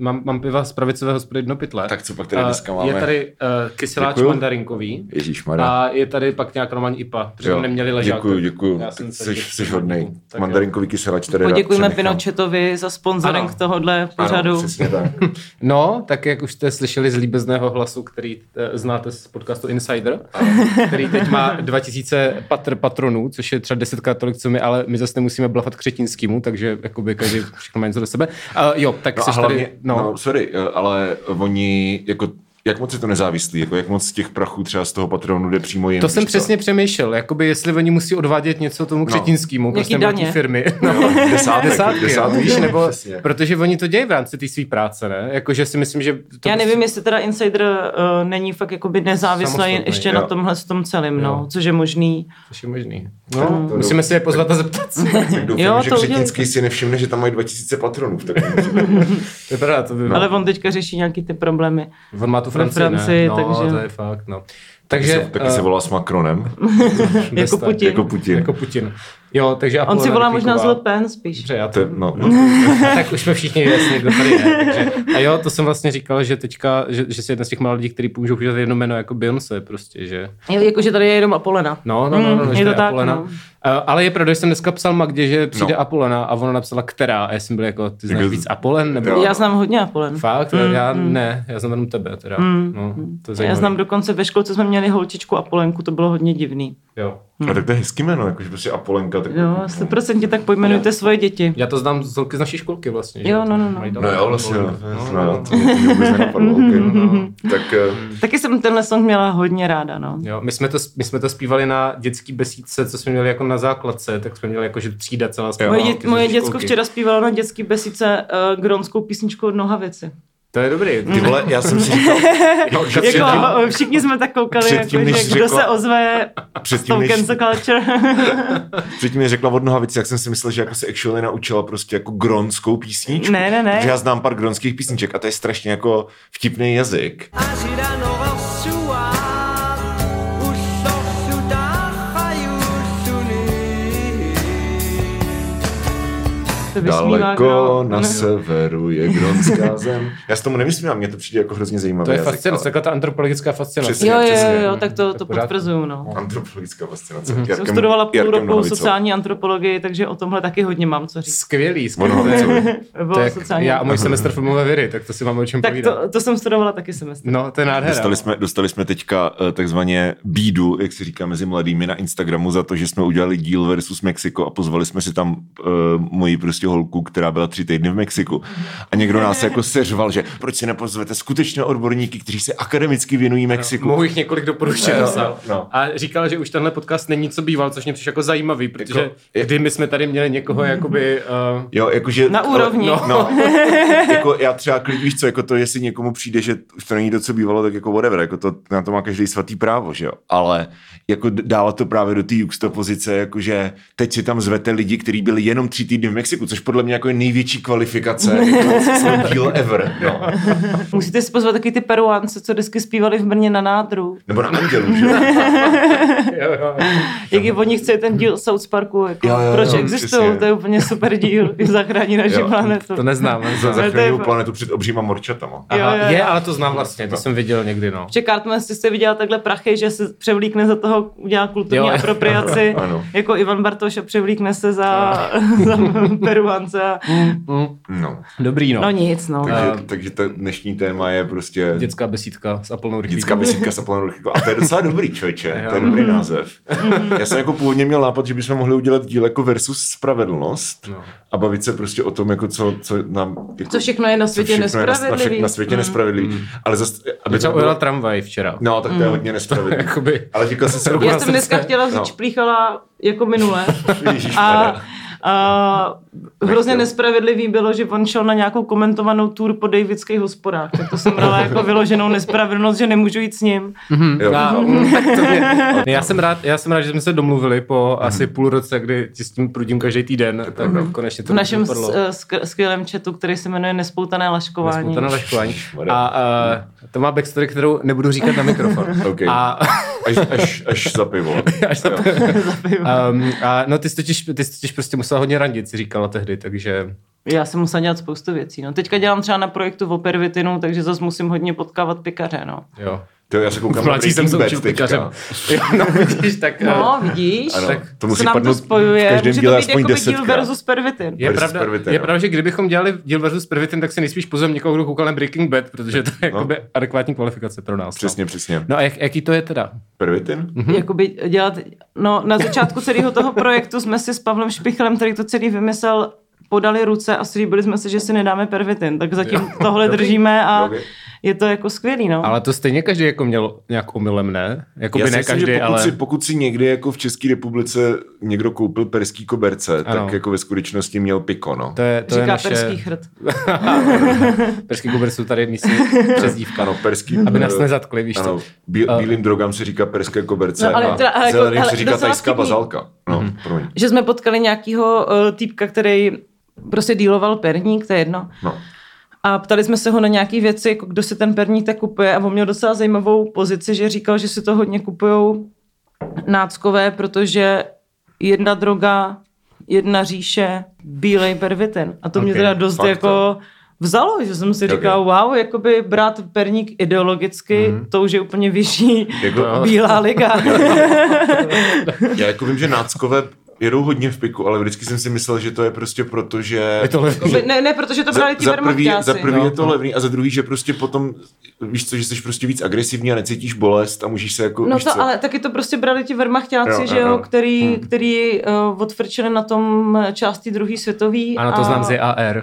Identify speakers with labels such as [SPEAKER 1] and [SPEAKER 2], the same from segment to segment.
[SPEAKER 1] mám, mám piva z pravicového hospody Dno pytle.
[SPEAKER 2] Tak co pak tady dneska máme?
[SPEAKER 1] Je tady uh, kyseláč
[SPEAKER 2] Děkuju.
[SPEAKER 1] mandarinkový.
[SPEAKER 2] Ježíšmarja.
[SPEAKER 1] A je tady pak nějak normální IPA, protože jsme neměli ležák.
[SPEAKER 2] Děkuju, děkuju.
[SPEAKER 1] Já jsem
[SPEAKER 2] Jsi,
[SPEAKER 1] se-
[SPEAKER 2] jsi hodnej.
[SPEAKER 1] Jo.
[SPEAKER 2] Mandarinkový kyselač tady rád
[SPEAKER 3] Poděkujeme. Pinochetovi za sponsoring
[SPEAKER 1] Ano.
[SPEAKER 3] tohohle pořadu.
[SPEAKER 2] Ano, přesně tak.
[SPEAKER 1] No, tak jak už jste slyšeli z líbezného hlasu, který eh, znáte z podcastu Insider, který teď má 2000 patr patronů, což je třeba desetkrát tolik, co my, ale my zase nemusíme blafat křetinskýmu, takže jakoby každý všechno má něco do sebe. Uh, jo, tak
[SPEAKER 2] No
[SPEAKER 1] jsi
[SPEAKER 2] hlavně,
[SPEAKER 1] tady, no,
[SPEAKER 2] no. sorry, eh, ale oni, jako, jak moc je to nezávislý, jako jak moc z těch prachů třeba z toho patronu jde přímo jim.
[SPEAKER 1] to jsem přesně přemýšlel, jakoby jestli oni musí odvádět něco tomu křetinskému,
[SPEAKER 3] Jaký
[SPEAKER 1] prostě
[SPEAKER 3] daně?
[SPEAKER 1] firmy.
[SPEAKER 2] No, desátek,
[SPEAKER 1] Desátky,
[SPEAKER 2] desátky,
[SPEAKER 1] víš, nebo,
[SPEAKER 2] přesně.
[SPEAKER 1] protože oni to dějí v rámci té své práce, ne? Jakože si myslím, že... To
[SPEAKER 3] Já
[SPEAKER 1] prostě-
[SPEAKER 3] nevím, jestli teda Insider uh, není fakt jakoby nezávislý
[SPEAKER 1] Samostatný,
[SPEAKER 3] ještě
[SPEAKER 2] jo.
[SPEAKER 3] na tomhle s tom celém, no, což je možný.
[SPEAKER 1] Což je možný. No,
[SPEAKER 2] to
[SPEAKER 1] musíme si je pozvat a zeptat se.
[SPEAKER 2] Tak doufám,
[SPEAKER 3] Jo,
[SPEAKER 2] že
[SPEAKER 3] to
[SPEAKER 2] Křetinský si nevšimne, že tam mají 2000 patronů. v takovém případě.
[SPEAKER 1] To je pravda, to by
[SPEAKER 3] No. Ale on teďka řeší nějaký ty problémy.
[SPEAKER 1] On má tu Francii,
[SPEAKER 3] Francii,
[SPEAKER 1] ne? No,
[SPEAKER 3] takže-
[SPEAKER 1] to je fakt, no.
[SPEAKER 2] Taky
[SPEAKER 1] Takže...
[SPEAKER 2] se, taky se
[SPEAKER 1] eh,
[SPEAKER 2] volá s Macronem.
[SPEAKER 3] jako Putin.
[SPEAKER 2] Jako Putin.
[SPEAKER 1] Jako Putin. Jo, takže
[SPEAKER 3] On si volá možná z Le Pen spíš.
[SPEAKER 1] Dobře, já
[SPEAKER 2] To je, no,
[SPEAKER 1] tak už jsme všichni jasně, kdo tady je. Takže, a jo, to jsem vlastně říkal, že teďka, že, že jsi jedna z těch malých lidí, který můžou používat jedno jméno jako Beyoncé prostě, že...
[SPEAKER 3] Jo, jakože tady je jenom Apolena.
[SPEAKER 1] No, no, no, no,
[SPEAKER 3] Mm,
[SPEAKER 1] že
[SPEAKER 3] je to tak,
[SPEAKER 1] Apolena.
[SPEAKER 3] no.
[SPEAKER 1] Uh, ale je pravda, že jsem dneska psal Magdě, že přijde
[SPEAKER 2] No.
[SPEAKER 1] Apolena a ona napsala která a já jsem byl jako, ty znáš
[SPEAKER 2] Jako-
[SPEAKER 1] víc Apolen? Nebo...
[SPEAKER 2] Jo.
[SPEAKER 3] Já znám hodně Apolen.
[SPEAKER 1] Fakt? Mm, já ne, já znám jenom tebe teda. Mm, no, to je
[SPEAKER 3] Já znám dokonce ve školce jsme měli holčičku Apolenku, to bylo hodně divný.
[SPEAKER 1] Jo.
[SPEAKER 2] a tak to je hezký jméno, jakože prostě Apolenka. Tak,
[SPEAKER 3] Jo, 100% tak pojmenujte svoje děti.
[SPEAKER 1] Já to znám z holky z naší školky vlastně. že?
[SPEAKER 3] Jo, no, no, no.
[SPEAKER 2] No jo, vlastně, no, no, no, to mě vůbec nenapadlo. Okay. No. Tak eh,
[SPEAKER 3] Taky jsem tenhle song měla hodně ráda, no.
[SPEAKER 1] Jo, my jsme, to, my jsme to zpívali na dětský besídce, co jsme měli jako na základce, tak jsme měli jako, že třída celá zpěvá.
[SPEAKER 3] Moje, dě, moje děcko včera zpívalo na dětský besice uh, gronskou písničku od Nohavici.
[SPEAKER 1] To je dobrý.
[SPEAKER 2] ty vole, já jsem si říkal, no, že předtím,
[SPEAKER 3] Jako, uh, všichni jsme tak koukali,
[SPEAKER 2] předtím,
[SPEAKER 3] jako, že kdo
[SPEAKER 2] řekla-
[SPEAKER 3] se ozve s
[SPEAKER 2] předtím,
[SPEAKER 3] tou
[SPEAKER 2] než,
[SPEAKER 3] cancel culture.
[SPEAKER 2] předtím mi řekla od Nohavici, jak jsem si myslel, že jako se actually naučila prostě jako gronskou písničku.
[SPEAKER 3] Ne, ne, ne.
[SPEAKER 2] Protože já znám pár gronských písniček a to je strašně jako vtipný jazyk.
[SPEAKER 4] A
[SPEAKER 2] Daleko
[SPEAKER 3] kdo-
[SPEAKER 2] na
[SPEAKER 3] ne.
[SPEAKER 2] severu je gronská zem. Já s tomu nevysmívám, mně to přijde jako hrozně zajímavé.
[SPEAKER 1] To je fascinace, taková ta antropologická fascinace.
[SPEAKER 2] Přesně.
[SPEAKER 3] Jo, jo,
[SPEAKER 2] přesně.
[SPEAKER 3] jo, jo, tak to, to potvrzuju, no.
[SPEAKER 2] Antropologická fascinace.
[SPEAKER 1] Mhm.
[SPEAKER 2] Mm-hmm.
[SPEAKER 3] Jsem studovala půl roku sociální antropologii, takže o tomhle taky hodně mám co říct.
[SPEAKER 1] Skvělý, skvělý. Tak
[SPEAKER 3] sociální
[SPEAKER 1] já a můj semestr filmové vědy, tak to si máme o čem
[SPEAKER 3] Tak
[SPEAKER 1] povídat.
[SPEAKER 3] to, to jsem studovala taky semestr.
[SPEAKER 1] No, to je nádhera.
[SPEAKER 2] Dostali jsme, dostali jsme teďka eh, takzvaně bídu, jak se říká mezi mladými na Instagramu za to, že jsme udělali díl versus Mexiko a pozvali jsme si tam uh, moji prostě holku, která byla tři týdny v Mexiku. A někdo nás jako seřval, že proč si nepozvete skutečné odborníky, kteří se akademicky věnují Mexiku.
[SPEAKER 1] Mohu jich několik doporučit.
[SPEAKER 2] No,
[SPEAKER 1] napsal.
[SPEAKER 2] no.
[SPEAKER 1] A říkal, že už tenhle podcast není co býval, což mě přišlo jako zajímavý, protože
[SPEAKER 2] Jako-
[SPEAKER 1] kdy my jsme tady měli někoho jakoby... Uh,
[SPEAKER 2] Jo, jakože...
[SPEAKER 3] Na úrovni.
[SPEAKER 2] No, no jako já třeba klid, víš co, jako to, jestli někomu přijde, že už to není to, co bývalo, tak jako whatever, jako to, na to má každý svatý právo, že jo. Ale jako dávat to právě do té juxtapozice, jakože teď si tam zvete lidi, kteří byli jenom tři týdny v Mexiku, což podle mě jako je největší kvalifikace jako díl ever, no.
[SPEAKER 3] Musíte si pozvat taky ty peruánce, co vždycky zpívali v Brně na nádru.
[SPEAKER 2] Nebo na andělu, že jo.
[SPEAKER 1] jo, jo.
[SPEAKER 3] Jak je oni chce ten díl South Parku, jako,
[SPEAKER 2] Jo, jo,
[SPEAKER 3] proč existují, to je úplně super díl, zachrání naši
[SPEAKER 2] Jo,
[SPEAKER 3] planetu.
[SPEAKER 1] To neznám.
[SPEAKER 2] Za
[SPEAKER 1] neznám.
[SPEAKER 3] to je
[SPEAKER 2] zachránil
[SPEAKER 3] fakt-
[SPEAKER 2] planetu před obříma morčatama.
[SPEAKER 1] Aha,
[SPEAKER 3] Jo, jo,
[SPEAKER 1] je,
[SPEAKER 3] jo.
[SPEAKER 1] ale to znám vlastně, to jsem viděl někdy, no.
[SPEAKER 3] Že Cartman si se viděl takhle prachy, že se převlíkne za toho, udělá kulturní
[SPEAKER 1] Jo.
[SPEAKER 3] apropriaci,
[SPEAKER 2] Ano.
[SPEAKER 3] jako Ivan Bartoš a převlíkne se za, za Peruance. a-
[SPEAKER 2] No.
[SPEAKER 1] Dobrý, no.
[SPEAKER 3] No nic, no.
[SPEAKER 2] Takže,
[SPEAKER 1] A-
[SPEAKER 2] takže ta dnešní téma je prostě
[SPEAKER 1] Dětská besídka s Apolnou
[SPEAKER 2] Dětská
[SPEAKER 1] Rychlíkovou.
[SPEAKER 2] besídka s Apollonou Rychlíkovou. A to je docela dobrý, člověče. To je dobrý název. Já jsem jako původně měl nápad, že bychom mohli udělat díl jako versus spravedlnost
[SPEAKER 1] No.
[SPEAKER 2] a bavit se prostě o tom, jako co, co nám... Jako,
[SPEAKER 3] Co všechno je na
[SPEAKER 2] co
[SPEAKER 3] světě
[SPEAKER 2] všechno je na, na,
[SPEAKER 3] nespravedlivý.
[SPEAKER 2] světě nespravedlivý. Ale zase, aby
[SPEAKER 1] Třeba
[SPEAKER 2] to bylo...
[SPEAKER 1] ujela tramvaj včera.
[SPEAKER 2] No, tak to je hodně nespravedlivý.
[SPEAKER 1] Jakoby-
[SPEAKER 2] Ale říkal jsem si...
[SPEAKER 3] Já jsem dneska chtěla
[SPEAKER 2] No.
[SPEAKER 3] říct šplíchala jako minule. A, a hrozně nespravedlivý bylo, že on šel na nějakou komentovanou tour po Davidských hospodách. Tak to jsem brala jako vyloženou nespravedlnost, že nemůžu jít s ním.
[SPEAKER 2] Jo.
[SPEAKER 1] Já, mm, tak to mě, já, jsem rád, já jsem rád, že jsme se domluvili po asi půl roce, kdy ti s tím prudím každý týden, tak konečně to
[SPEAKER 3] V našem eh, sk- skvělém chatu, který se jmenuje Nespoutané laškování.
[SPEAKER 1] Spoutané laškování.
[SPEAKER 2] Ježišmarja.
[SPEAKER 1] A uh, to má backstory, kterou nebudu říkat na mikrofon.
[SPEAKER 2] OK.
[SPEAKER 1] A
[SPEAKER 2] Až, až, až za pivo.
[SPEAKER 1] Až za
[SPEAKER 2] Jo.
[SPEAKER 1] Um, a no ty jsi, totiž, ty jsi totiž prostě musela hodně randit, si říkala tehdy, takže...
[SPEAKER 3] Já jsem musela dělat spoustu věcí. No. Teďka dělám třeba na projektu v Opervitinu, takže zase musím hodně potkávat pikaře. No,
[SPEAKER 1] Jo.
[SPEAKER 2] To já se koukám
[SPEAKER 1] mladší jsem
[SPEAKER 2] Breaking
[SPEAKER 1] se
[SPEAKER 2] Bad
[SPEAKER 1] učil pekařem. Jo, no vidíš, tak...
[SPEAKER 3] no
[SPEAKER 1] eh,
[SPEAKER 3] vidíš?
[SPEAKER 2] Ano, to
[SPEAKER 3] se
[SPEAKER 2] musí
[SPEAKER 3] nám to
[SPEAKER 2] padnout
[SPEAKER 3] spojuje.
[SPEAKER 2] v každém
[SPEAKER 3] Může
[SPEAKER 2] díle
[SPEAKER 3] to být
[SPEAKER 2] aspoň
[SPEAKER 3] jakoby díl versus Pervitin.
[SPEAKER 1] Je
[SPEAKER 2] versus
[SPEAKER 1] pravda,
[SPEAKER 2] Pervitin,
[SPEAKER 1] je
[SPEAKER 2] jo.
[SPEAKER 1] pravda, že kdybychom dělali díl versus Pervitin, tak si nejspíš pozvem někoho, kdo koukal na Breaking Bad, protože to je
[SPEAKER 2] No.
[SPEAKER 1] jakoby adekvátní kvalifikace pro nás.
[SPEAKER 2] Přesně, přesně.
[SPEAKER 1] No a jak, jaký to je teda?
[SPEAKER 2] Pervitin?
[SPEAKER 3] Mm-hmm. Jakoby dělat, no na začátku celého toho projektu jsme si s Pavlem Špichlem, který to celý vymyslel, podali ruce a slíbili jsme si, že si nedáme pervitin. Tak zatím tohle
[SPEAKER 2] Dobrý.
[SPEAKER 3] držíme a
[SPEAKER 2] Dobrý.
[SPEAKER 3] je to jako skvělý, no.
[SPEAKER 1] Ale to stejně každý jako měl nějak omylem, ne? Jakoby
[SPEAKER 2] Já si
[SPEAKER 1] ne
[SPEAKER 2] myslím,
[SPEAKER 1] každý,
[SPEAKER 2] že pokud,
[SPEAKER 1] ale...
[SPEAKER 2] si, pokud si někdy jako v České republice někdo koupil perský koberce,
[SPEAKER 1] Ano.
[SPEAKER 2] tak jako ve skutečnosti měl piko, no.
[SPEAKER 1] To je, to je
[SPEAKER 3] Říká
[SPEAKER 1] naše...
[SPEAKER 3] perský chrt.
[SPEAKER 1] Perský koberec jsou tady místní přezdívka.
[SPEAKER 2] Ano, perský...
[SPEAKER 1] Aby nás
[SPEAKER 2] eh,
[SPEAKER 1] nezatkli, víš
[SPEAKER 2] Ano,
[SPEAKER 1] co?
[SPEAKER 2] bí,
[SPEAKER 1] A-
[SPEAKER 2] bílým drogám se říká perské koberce
[SPEAKER 3] No, ale
[SPEAKER 2] a
[SPEAKER 3] teda- ale jako-
[SPEAKER 2] zeleným
[SPEAKER 3] ale
[SPEAKER 2] se říká tajská bazalka. No,
[SPEAKER 1] Mhm.
[SPEAKER 2] promiň.
[SPEAKER 3] Že jsme potkali nějakého uh, týpka, který prostě díloval perník, to je jedno.
[SPEAKER 2] No.
[SPEAKER 3] A ptali jsme se ho na nějaké věci, jako kdo si ten perník tak kupuje a on měl docela zajímavou pozici, že říkal, že si to hodně kupují náckové, protože jedna droga, jedna říše, bílej pervitin. A to mě
[SPEAKER 1] Ok,
[SPEAKER 3] teda dost
[SPEAKER 2] fakt,
[SPEAKER 3] jako vzalo, že jsem si
[SPEAKER 2] Ok.
[SPEAKER 3] říkal, wow, jakoby brát perník ideologicky,
[SPEAKER 1] Mhm.
[SPEAKER 3] to už je úplně vyšší
[SPEAKER 2] Jako,
[SPEAKER 3] bílá liga.
[SPEAKER 2] já jako vím, že náckové jedou hodně v piku, ale vždycky jsem si myslel, že to je prostě proto, že...
[SPEAKER 1] Je to levný.
[SPEAKER 3] ne, ne, protože to brali ti
[SPEAKER 2] za, prvý,
[SPEAKER 3] vermachťáci.
[SPEAKER 2] za prvý
[SPEAKER 1] No.
[SPEAKER 2] je to levný a za druhý, že prostě potom, víš co, že jsi prostě víc agresivní a necítíš bolest a můžeš se jako,
[SPEAKER 3] No to,
[SPEAKER 2] co?
[SPEAKER 3] ale taky to prostě brali ti vermachťáci,
[SPEAKER 2] Jo,
[SPEAKER 3] že
[SPEAKER 2] jo,
[SPEAKER 3] který,
[SPEAKER 2] Hmm.
[SPEAKER 3] který uh, odfrčili na tom části druhý světový.
[SPEAKER 1] Ano, to
[SPEAKER 3] a...
[SPEAKER 1] znám z AR.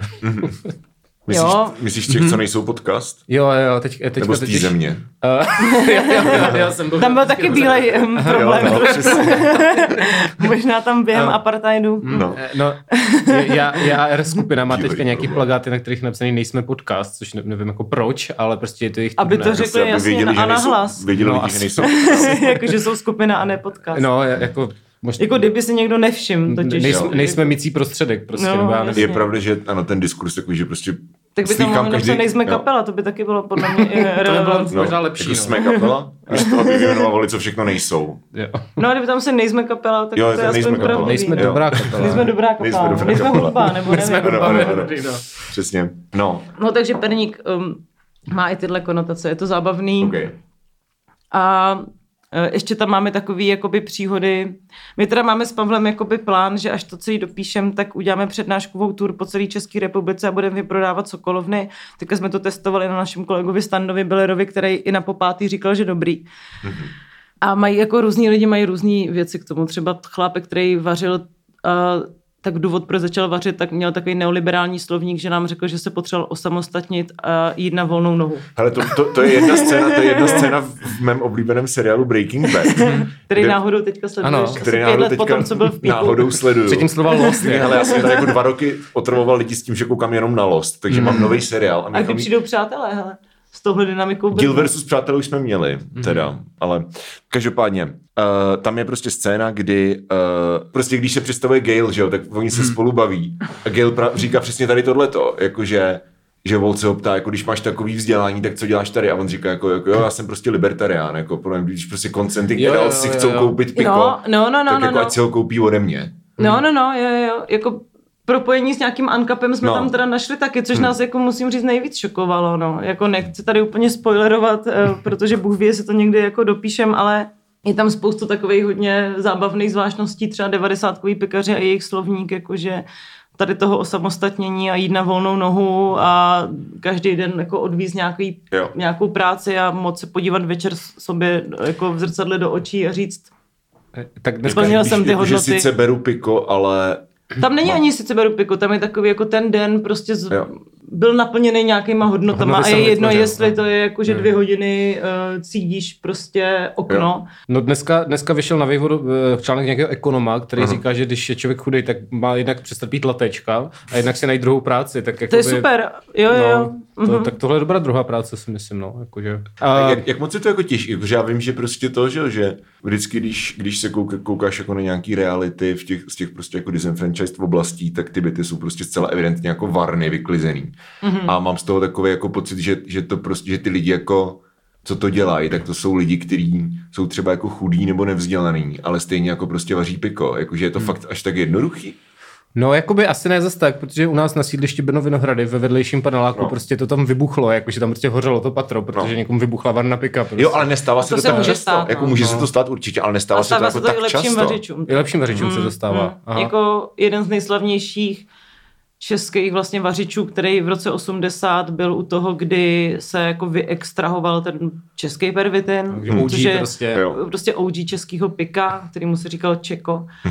[SPEAKER 2] Myslíš,
[SPEAKER 3] jo.
[SPEAKER 2] myslíš těch, co nejsou podcast?
[SPEAKER 1] Jo, jo, teď, teď
[SPEAKER 2] Nebo z té země?
[SPEAKER 1] Uh, já, já, já, jsem byl
[SPEAKER 3] Tam byl taky bílej um, problém.
[SPEAKER 2] Jo, no.
[SPEAKER 3] Možná tam během
[SPEAKER 1] No.
[SPEAKER 3] apartheidu.
[SPEAKER 2] No.
[SPEAKER 1] Eh, No, já, já R skupina má
[SPEAKER 2] Bílej
[SPEAKER 1] teďka nějaký plagáty, na kterých napsaný nejsme podcast, což ne, nevím jako proč, ale prostě je to jejich
[SPEAKER 3] Aby to řekli jasně
[SPEAKER 2] věděli,
[SPEAKER 3] a
[SPEAKER 2] že nejsou,
[SPEAKER 3] nahlas.
[SPEAKER 2] věděli
[SPEAKER 1] No,
[SPEAKER 2] lidi, že nejsou.
[SPEAKER 3] Jakože jsou skupina a ne podcast.
[SPEAKER 1] No, jako... Možná,
[SPEAKER 3] Jako kdyby si někdo nevšim, totiž.
[SPEAKER 1] nejsme,
[SPEAKER 3] jo.
[SPEAKER 1] nejsme mycí prostředek, prostě,
[SPEAKER 3] No,
[SPEAKER 1] nebo já nevím.
[SPEAKER 2] Je pravda, že ano, ten diskurs takový, že prostě
[SPEAKER 3] Tak by tam mohli napsat, nejsme
[SPEAKER 2] jo.
[SPEAKER 3] kapela, to by taky bylo podle mě i
[SPEAKER 1] To by bylo
[SPEAKER 3] relevantní.
[SPEAKER 1] možná lepší.
[SPEAKER 2] Jako
[SPEAKER 1] no.
[SPEAKER 2] jsme kapela? Místo toho, aby vyjmenovali, co všechno nejsou.
[SPEAKER 1] Jo.
[SPEAKER 3] No a kdyby tam se nejsme kapela, tak
[SPEAKER 2] Jo,
[SPEAKER 3] to je
[SPEAKER 2] tak
[SPEAKER 3] aspoň
[SPEAKER 2] nejsme.
[SPEAKER 1] Nejsme
[SPEAKER 2] Jo.
[SPEAKER 1] dobrá kapela.
[SPEAKER 3] Nejsme dobrá kapela.
[SPEAKER 2] Nejsme dobrá
[SPEAKER 3] Nejsme
[SPEAKER 2] kapela.
[SPEAKER 3] hudba, nebo nevím.
[SPEAKER 1] Nejsme hudba,
[SPEAKER 2] ano,
[SPEAKER 1] no.
[SPEAKER 2] Přesně. No,
[SPEAKER 3] No takže perník um, má i tyhle konotace, je to zábavný.
[SPEAKER 2] OK.
[SPEAKER 3] A ještě tam máme takové jakoby příhody. My teda máme s Pavlem jakoby plán, že až to celý dopíšem, tak uděláme přednáškovou tour po celé České republice a budeme vyprodávat sokolovny. Teďka jsme to testovali na našem kolegovi Standovi Billerovi, který i na popátý říkal, že dobrý. A mají jako různí lidi mají různé věci k tomu. Třeba chlápek, který vařil uh, tak důvod, proč začal vařit, tak měl takový neoliberální slovník, že nám řekl, že se potřeboval osamostatnit a jít na volnou nohu.
[SPEAKER 2] Hele, to, to, to, je jedna scéna, to je jedna scéna v mém oblíbeném seriálu Breaking Bad.
[SPEAKER 3] Který
[SPEAKER 2] Kde-
[SPEAKER 3] náhodou teďka sleduješ.
[SPEAKER 1] Ano,
[SPEAKER 2] který
[SPEAKER 3] pět
[SPEAKER 2] náhodou
[SPEAKER 3] let
[SPEAKER 2] teďka
[SPEAKER 3] potom, co byl v píku.
[SPEAKER 2] náhodou sleduju.
[SPEAKER 1] Předtím slova Lost je.
[SPEAKER 2] Hele, já jsem tady jako dva roky otrvoval lidi s tím, že koukám jenom na Lost, takže mám nový seriál.
[SPEAKER 3] A
[SPEAKER 2] my
[SPEAKER 3] kdy
[SPEAKER 2] tam-
[SPEAKER 3] přijdou přátelé, hele, s touhle dynamikou.
[SPEAKER 2] Deal
[SPEAKER 3] Brna.
[SPEAKER 2] versus přátelů jsme měli, teda, ale každopádně, uh, tam je prostě scéna, kdy uh, prostě když se představuje Gail, že jo, tak oni se spolu baví a Gail pra- říká přesně tady tohleto, jakože že Walt se ho ptá, jako když máš takový vzdělání, tak co děláš tady? A on říká, jako, jako jo, já jsem prostě libertarián, jako mě, když prostě koncenty
[SPEAKER 1] Jo, jo,
[SPEAKER 2] adults si chcou
[SPEAKER 1] jo.
[SPEAKER 2] koupit piko,
[SPEAKER 3] No, no, no, no,
[SPEAKER 2] tak
[SPEAKER 3] no,
[SPEAKER 2] jako
[SPEAKER 3] no.
[SPEAKER 2] ať si ho koupí ode mě.
[SPEAKER 3] No, no, no, jo, jo, jako propojení s nějakým uncapem jsme
[SPEAKER 2] No.
[SPEAKER 3] tam teda našli taky, což nás jako musím říct nejvíc šokovalo, no. Jako nechci tady úplně spoilerovat, eh, protože Bůh ví, jestli to někdy jako dopíšem, ale je tam spoustu takových hodně zábavných zvláštností, třeba 90 pekaři a jejich slovník, jakože tady toho osamostatnění a jít na volnou nohu a každý den jako odvíz nějaký,
[SPEAKER 2] Jo.
[SPEAKER 3] nějakou práci a moc se podívat večer sobě jako v zrcadle do očí a říct,
[SPEAKER 1] Tak dneska,
[SPEAKER 3] Splnil
[SPEAKER 2] Když-
[SPEAKER 3] jsem ty
[SPEAKER 2] jako, že
[SPEAKER 3] hodnoty.
[SPEAKER 2] sice beru piko, ale
[SPEAKER 3] Tam není
[SPEAKER 2] No.
[SPEAKER 3] ani sice beru piku, tam je takový jako ten den prostě z,
[SPEAKER 2] Jo.
[SPEAKER 3] byl naplněný nějakýma hodnotama
[SPEAKER 1] Hodnoty
[SPEAKER 3] a je jedno,
[SPEAKER 1] vytvořil,
[SPEAKER 3] jestli
[SPEAKER 1] no.
[SPEAKER 3] to je jako, že dvě hodiny uh, cídíš prostě okno.
[SPEAKER 2] Jo.
[SPEAKER 1] No dneska, dneska vyšel na vývodu eh, článek nějakého ekonoma, který
[SPEAKER 2] Aha.
[SPEAKER 1] říká, že když je člověk chudý, tak má jednak přestat být latečka a jednak si najít druhou práci. Tak
[SPEAKER 3] To je
[SPEAKER 1] jakoby-
[SPEAKER 3] super, jo, jo, jo.
[SPEAKER 1] No, to,
[SPEAKER 3] Mhm.
[SPEAKER 1] tak tohle je dobrá druhá práce, si myslím, no. Jakože.
[SPEAKER 2] A
[SPEAKER 1] A,
[SPEAKER 2] jak, jak moc je to jako těžké? Protože já vím, že prostě to, že, jo, že vždycky, když, když se kouka, koukáš jako na nějaký reality v těch, z těch prostě jako disenfranchised oblastí, tak ty byty jsou prostě zcela evidentně jako varny, vyklizený.
[SPEAKER 3] Mhm.
[SPEAKER 2] Mm-hmm. A mám z toho takový jako pocit, že, že to prostě, že ty lidi jako co to dělají, tak to jsou lidi, kteří jsou třeba jako chudí nebo nevzdělaný, ale stejně jako prostě vaří piko. Jakože je to fakt až tak jednoduchý.
[SPEAKER 1] No, jakoby asi ne zas tak, protože u nás na sídlišti Brno Vinohrady ve vedlejším paneláku
[SPEAKER 2] No.
[SPEAKER 1] prostě to tam vybuchlo, jakože tam prostě hořelo to patro, protože
[SPEAKER 2] No.
[SPEAKER 1] někomu vybuchla varna pika. Prostě.
[SPEAKER 2] Jo, ale nestává se
[SPEAKER 3] to
[SPEAKER 2] to,
[SPEAKER 3] se
[SPEAKER 2] tak
[SPEAKER 3] může
[SPEAKER 2] často.
[SPEAKER 3] stát,
[SPEAKER 2] jako
[SPEAKER 3] no.
[SPEAKER 2] může
[SPEAKER 1] No.
[SPEAKER 2] se to stát určitě, ale nestává se to
[SPEAKER 3] stává
[SPEAKER 2] jako
[SPEAKER 3] se to
[SPEAKER 2] tak
[SPEAKER 3] i lepším
[SPEAKER 2] často.
[SPEAKER 3] vařičům.
[SPEAKER 1] I lepším vařičům se to stává.
[SPEAKER 3] Hmm.
[SPEAKER 1] Aha.
[SPEAKER 3] Jako jeden z nejslavnějších českých vlastně vařičů, který v roce 80 byl u toho, kdy se jako vyextrahoval ten český pervitin, což je
[SPEAKER 1] prostě.
[SPEAKER 2] Jo.
[SPEAKER 3] prostě OG českého pika, který mu se říkal Čeko.
[SPEAKER 2] To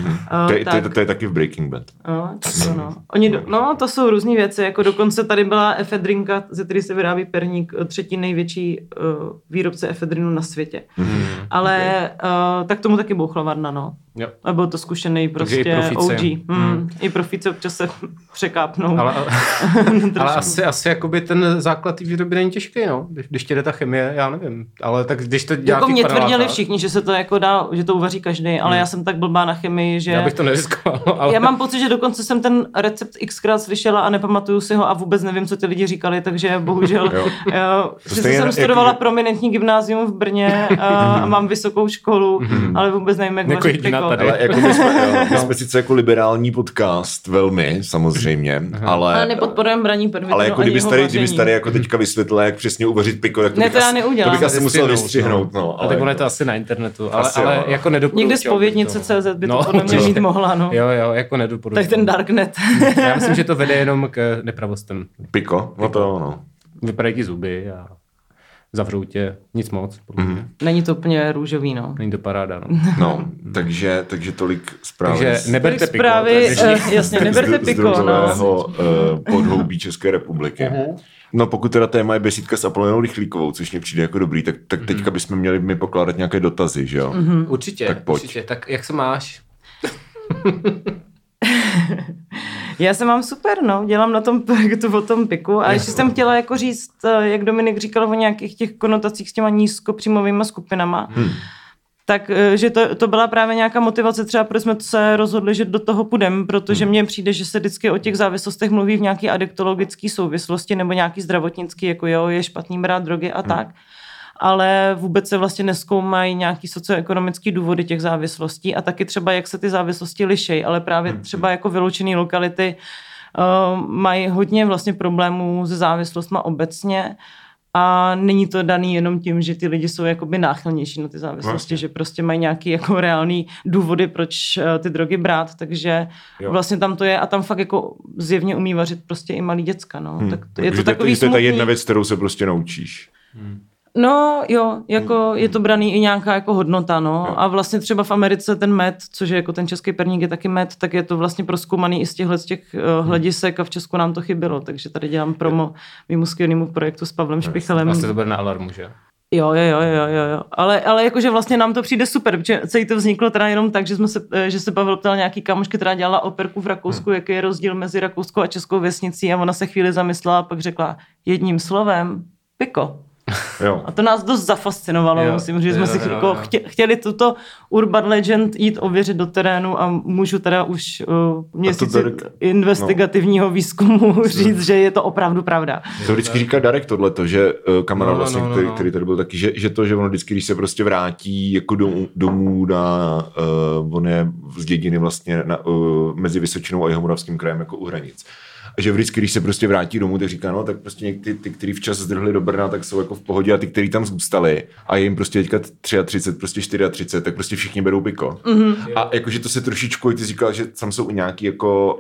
[SPEAKER 2] je,
[SPEAKER 3] Uh,
[SPEAKER 2] to, je, to je taky v Breaking Bad.
[SPEAKER 3] No, tak to no. Oni, no, to jsou různé věci, jako dokonce tady byla efedrinka, ze které se vyrábí perník, eh, třetí největší uh, výrobce efedrinu na světě.
[SPEAKER 2] Mhm.
[SPEAKER 3] Ale uh, tak tomu taky bouchla varna, no.
[SPEAKER 1] Jo.
[SPEAKER 3] A byl to zkušený
[SPEAKER 1] Takže i
[SPEAKER 3] prostě. OG. Hmm.
[SPEAKER 1] Hmm.
[SPEAKER 3] I profíci občas se překápnou.
[SPEAKER 1] Ale, ale asi, asi jakoby ten základ té výroby není těžký, no. Když, když tě jde ta chemie, já nevím. Ale tak když to dělá
[SPEAKER 3] jako mě tvrdili
[SPEAKER 1] panelákách,
[SPEAKER 3] všichni, že se to jako dá, že to uvaří každý, ale já jsem tak blbá na chemii, že...
[SPEAKER 1] Já bych to neriskoval, ale...
[SPEAKER 3] Já mám pocit, že dokonce jsem ten recept xkrát slyšela a nepamatuju si ho a vůbec nevím, co ty lidi říkali, takže bohužel.
[SPEAKER 2] Jo.
[SPEAKER 3] jo. Jsem
[SPEAKER 2] jak-
[SPEAKER 3] studovala prominentní gymnázium v Brně a, mám vysokou školu, ale vůbec nevím, jak
[SPEAKER 1] Jako jediná
[SPEAKER 3] piko.
[SPEAKER 1] tady.
[SPEAKER 2] Ale jako my jsme, jo, my jsme sice jako liberální podcast, velmi, samozřejmě, ale...
[SPEAKER 3] Ale nepodporujeme braní pervitinu
[SPEAKER 2] Ale jako
[SPEAKER 3] jeho
[SPEAKER 2] tady, kdybys tady jako teďka vysvětlila, jak přesně uvařit piko, tak to
[SPEAKER 3] Ne,
[SPEAKER 2] bych
[SPEAKER 3] to já
[SPEAKER 2] asi,
[SPEAKER 3] neudělám.
[SPEAKER 2] To bych asi musel
[SPEAKER 1] Vystřihnout,
[SPEAKER 2] vystřihnout, no.
[SPEAKER 1] A tak ono je to asi na internetu, ale,
[SPEAKER 2] Asi
[SPEAKER 1] ale
[SPEAKER 2] jo, no.
[SPEAKER 1] jako nedoporučil.
[SPEAKER 3] Někde z povědnice
[SPEAKER 1] bych to.
[SPEAKER 3] CZ by to
[SPEAKER 1] No,
[SPEAKER 3] podle mě mít mohla, no.
[SPEAKER 1] Jo, jo, jako nedoporučil.
[SPEAKER 3] Tak ten Darknet.
[SPEAKER 1] Já myslím, že to vede jenom k nepravostem.
[SPEAKER 2] Piko, no to jo, no.
[SPEAKER 1] Vypadají ti zuby a zavřou tě. Nic moc,
[SPEAKER 2] Mhm.
[SPEAKER 1] mě.
[SPEAKER 3] Není to úplně růžový, no.
[SPEAKER 1] Není to paráda, no.
[SPEAKER 2] No, takže, takže tolik zprávy
[SPEAKER 1] Takže
[SPEAKER 2] z-
[SPEAKER 1] neberte
[SPEAKER 3] Tolik
[SPEAKER 1] piko.
[SPEAKER 3] zprávy, eh, jasně, neberte
[SPEAKER 2] z-
[SPEAKER 3] piko, no.
[SPEAKER 2] zdrojového eh, podhoubí České republiky. No pokud teda téma je besídka s Apolonou Rychlíkovou, což mě přijde jako dobrý, tak, tak teďka bychom měli mi pokládat nějaké dotazy, že jo?
[SPEAKER 1] Určitě,
[SPEAKER 2] Tak pojď.
[SPEAKER 1] určitě. Tak jak se máš?
[SPEAKER 3] Já se mám super, no, dělám na tom projektu o tom piku. A ještě jsem chtěla jako říct, eh, jak Dominik říkal o nějakých těch konotacích s těma nízkopříjmovými skupinama, hmm. tak eh, že to, to byla právě nějaká motivace třeba, proč jsme se rozhodli, že do toho půjdeme, protože mně přijde, že se vždycky o těch závislostech mluví v nějaké adiktologické souvislosti nebo nějaký zdravotnický, jako jo, je špatný brát drogy a tak ale vůbec se vlastně neskoumají nějaký socioekonomický důvody těch závislostí a taky třeba, jak se ty závislosti lišejí, ale právě třeba jako vyloučené lokality uh, mají hodně vlastně problémů se závislostma obecně a není to daný jenom tím, že ty lidi jsou jakoby náchylnější na ty závislosti,
[SPEAKER 2] Vlastně.
[SPEAKER 3] že prostě mají nějaký jako reálný důvody, proč eh, ty drogy brát, takže
[SPEAKER 2] Jo.
[SPEAKER 3] vlastně tam to je a tam fakt jako zjevně umí vařit prostě i malý děcka, no.
[SPEAKER 2] Hmm.
[SPEAKER 3] Tak to, je to takový
[SPEAKER 2] že to je ta
[SPEAKER 3] smutný.
[SPEAKER 2] jedna věc, kterou se prostě naučíš.
[SPEAKER 3] No jo, jako je to braný i nějaká jako hodnota, no. A vlastně třeba v Americe ten med, což je jako ten český perník je taky med, tak je to vlastně proskoumaný i z těchhle z těch uh, hledisek a v Česku nám to chybělo, takže tady dělám promo mimo skvělému projektu s Pavlem Špichelem.
[SPEAKER 1] Vlastně to bude na alarmu, že?
[SPEAKER 3] Jo, jo, jo, jo, jo, jo. Ale, ale jakože vlastně nám to přijde super, protože celý to vzniklo teda jenom tak, že, jsme se, eh, že se Pavel ptal nějaký kamošky, která dělala operku v Rakousku, jaký je rozdíl mezi rakouskou a českou vesnicí a ona se chvíli zamyslela a pak řekla jedním slovem piko.
[SPEAKER 2] Jo.
[SPEAKER 3] A to nás dost zafascinovalo,
[SPEAKER 1] Jo,
[SPEAKER 3] musím říct, že jsme
[SPEAKER 1] jo,
[SPEAKER 3] si
[SPEAKER 1] jo,
[SPEAKER 3] jako
[SPEAKER 1] jo.
[SPEAKER 3] chtě, chtěli tuto Urban Legend jít ověřit do terénu a můžu teda už uh, měsíci
[SPEAKER 2] Darek-
[SPEAKER 3] investigativního výzkumu říct, že je to opravdu pravda.
[SPEAKER 2] To vždycky říká Darek tohleto, že uh, kamarád
[SPEAKER 1] No, no,
[SPEAKER 2] vlastně,
[SPEAKER 1] no, no,
[SPEAKER 2] který,
[SPEAKER 1] no.
[SPEAKER 2] který tady byl taky, že, že to, že ono vždycky, když se prostě vrátí jako domů, domů na, uh, on je z dědiny vlastně na, uh, mezi Vysočinou a Jihomoravským krajem jako u hranic. A že vždycky, když se prostě vrátí domů, tak říká, no tak prostě někdy ty, kteří včas zdrhli do Brna, tak jsou jako v pohodě a ty, kteří tam zůstali a je jim prostě teďka 33, prostě 34, tak prostě všichni berou piko. Mm-hmm. A jakože to se trošičku, ty říkal, že tam jsou nějaký jako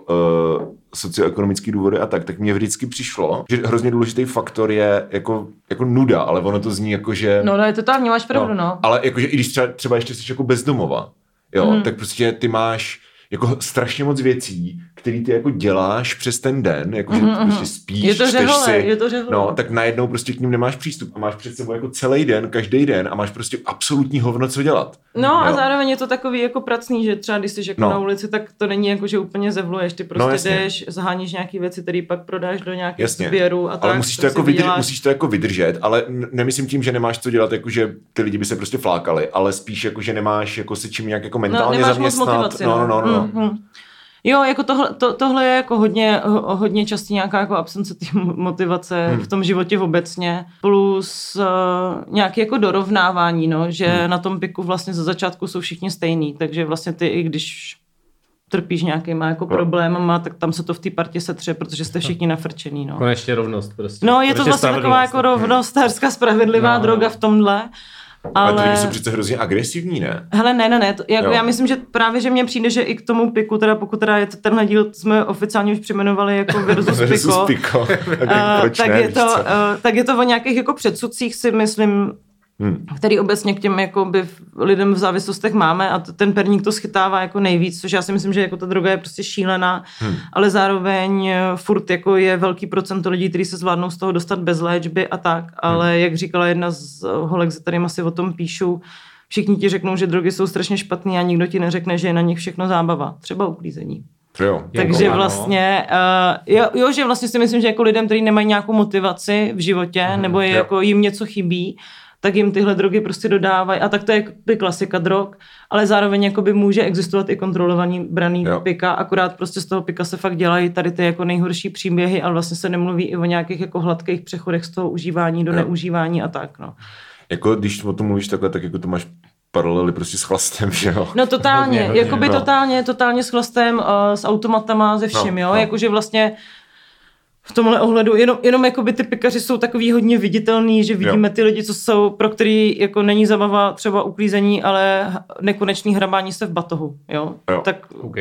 [SPEAKER 2] uh, socioekonomický důvody a tak, tak mně vždycky přišlo, že hrozně důležitý faktor je jako, jako nuda, ale ono to zní jako, že...
[SPEAKER 3] No, no, je to tam, máš pravdu, no.
[SPEAKER 2] Ale jakože i když třeba, třeba ještě jsi jako bezdomova, jo, mm. tak prostě ty máš jako strašně moc věcí, který ty jako děláš přes ten den, jakože mm, prostě spíš,
[SPEAKER 3] Je to
[SPEAKER 2] čteš
[SPEAKER 3] řehole,
[SPEAKER 2] si,
[SPEAKER 3] je to řehole.
[SPEAKER 2] no, tak najednou prostě k ním nemáš přístup a máš před sebou jako celý den, každý den a máš prostě absolutní hovno, co dělat.
[SPEAKER 3] No a
[SPEAKER 2] Jo.
[SPEAKER 3] zároveň je to takový jako pracný, že třeba když jsi jako
[SPEAKER 2] No.
[SPEAKER 3] na ulici, tak to není jako, že úplně zevluješ, ty prostě
[SPEAKER 2] No, jasně.
[SPEAKER 3] jdeš, zaháníš nějaký věci, které pak prodáš do nějakých
[SPEAKER 2] Jasně.
[SPEAKER 3] sběrů a tak.
[SPEAKER 2] ale musíš to,
[SPEAKER 3] tak
[SPEAKER 2] jako vydrž, musíš to jako vydržet, ale nemyslím tím, že nemáš co dělat, jako že ty lidi by se prostě flákali, ale spíš jako, že nemáš jako se čím nějak jako mentálně
[SPEAKER 3] no, nemáš moc
[SPEAKER 2] zaměstnat.
[SPEAKER 3] motivaci,
[SPEAKER 2] no, no, no, no.
[SPEAKER 3] Mm, mm. Jo, jako tohle, to, tohle je jako hodně, ho- hodně častý nějaká jako absence té motivace hmm. v tom životě obecně, plus uh, nějaké jako dorovnávání, no, že hmm. na tom piku vlastně za začátku jsou všichni stejný, takže vlastně ty i když trpíš nějakýma jako problémama, tak tam se to v té partě setře, protože jste všichni nafrčený, no.
[SPEAKER 1] Konečně rovnost prostě.
[SPEAKER 3] No, je to
[SPEAKER 1] Konečně
[SPEAKER 3] vlastně taková jako
[SPEAKER 1] spravedlnost.
[SPEAKER 3] rovnostářská spravedlivá
[SPEAKER 1] No,
[SPEAKER 3] no,
[SPEAKER 1] no.
[SPEAKER 3] droga v tomhle.
[SPEAKER 2] Ale ty
[SPEAKER 3] Ale,
[SPEAKER 2] lidi jsou přece hrozně agresivní, ne?
[SPEAKER 3] hele, ne, ne, ne, to, jako
[SPEAKER 2] Jo.
[SPEAKER 3] já myslím, že právě, že mně přijde, že i k tomu piku, teda pokud teda je to tenhle díl, jsme oficiálně už přejmenovali jako versus
[SPEAKER 2] Versus
[SPEAKER 3] piko,
[SPEAKER 2] piko. tak,
[SPEAKER 3] Uh,
[SPEAKER 2] proč
[SPEAKER 3] tak,
[SPEAKER 2] ne,
[SPEAKER 3] je to, uh, tak je to o nějakých jako předsudcích si myslím,
[SPEAKER 2] Hmm.
[SPEAKER 3] který obecně k těm jakoby, lidem v závislostech máme a t- ten perník to schytává jako nejvíc, což já si myslím, že jako ta droga je prostě šílená,
[SPEAKER 2] Hmm.
[SPEAKER 3] ale zároveň eh, furt jako je velký procento lidí, kteří se zvládnou z toho dostat bez léčby a tak, ale
[SPEAKER 2] Hmm.
[SPEAKER 3] jak říkala jedna z eh, holek, se kterým asi o tom píšu, všichni ti řeknou, že drogy jsou strašně špatný a nikdo ti neřekne, že je na nich všechno zábava, třeba uklízení.
[SPEAKER 2] Jo.
[SPEAKER 3] Takže
[SPEAKER 1] ano.
[SPEAKER 3] vlastně, uh, jo, jo, že vlastně si myslím, že jako lidem, kteří nemají nějakou motivaci v životě, mm, nebo je,
[SPEAKER 2] jo.
[SPEAKER 3] jako jim něco chybí, tak jim tyhle drogy prostě dodávají. A tak to je klasika drog, ale zároveň jakoby může existovat i kontrolovaný braný
[SPEAKER 2] Jo.
[SPEAKER 3] pika, akorát prostě z toho pika se fakt dělají tady ty jako nejhorší příběhy, ale vlastně se nemluví i o nějakých jako hladkých přechodech z toho užívání do
[SPEAKER 2] Jo.
[SPEAKER 3] neužívání a tak, no.
[SPEAKER 2] Jako když o tom mluvíš takhle, tak jako to máš paralely prostě s chlastem, že jo?
[SPEAKER 3] No totálně,
[SPEAKER 1] Hodně, hodně,
[SPEAKER 3] jakoby
[SPEAKER 2] no.
[SPEAKER 3] totálně, totálně s chlastem, uh, s automatama, ze vším,
[SPEAKER 2] No,
[SPEAKER 3] jo,
[SPEAKER 2] no.
[SPEAKER 3] jakože vlastně v tomhle ohledu, jenom, jenom jakoby ty pekaři jsou takový hodně viditelný, že vidíme
[SPEAKER 2] Jo.
[SPEAKER 3] ty lidi, co jsou, pro který jako není zabava třeba uklízení, ale nekonečný hrabání se v batohu, jo,
[SPEAKER 2] Jo.
[SPEAKER 3] tak
[SPEAKER 1] OK.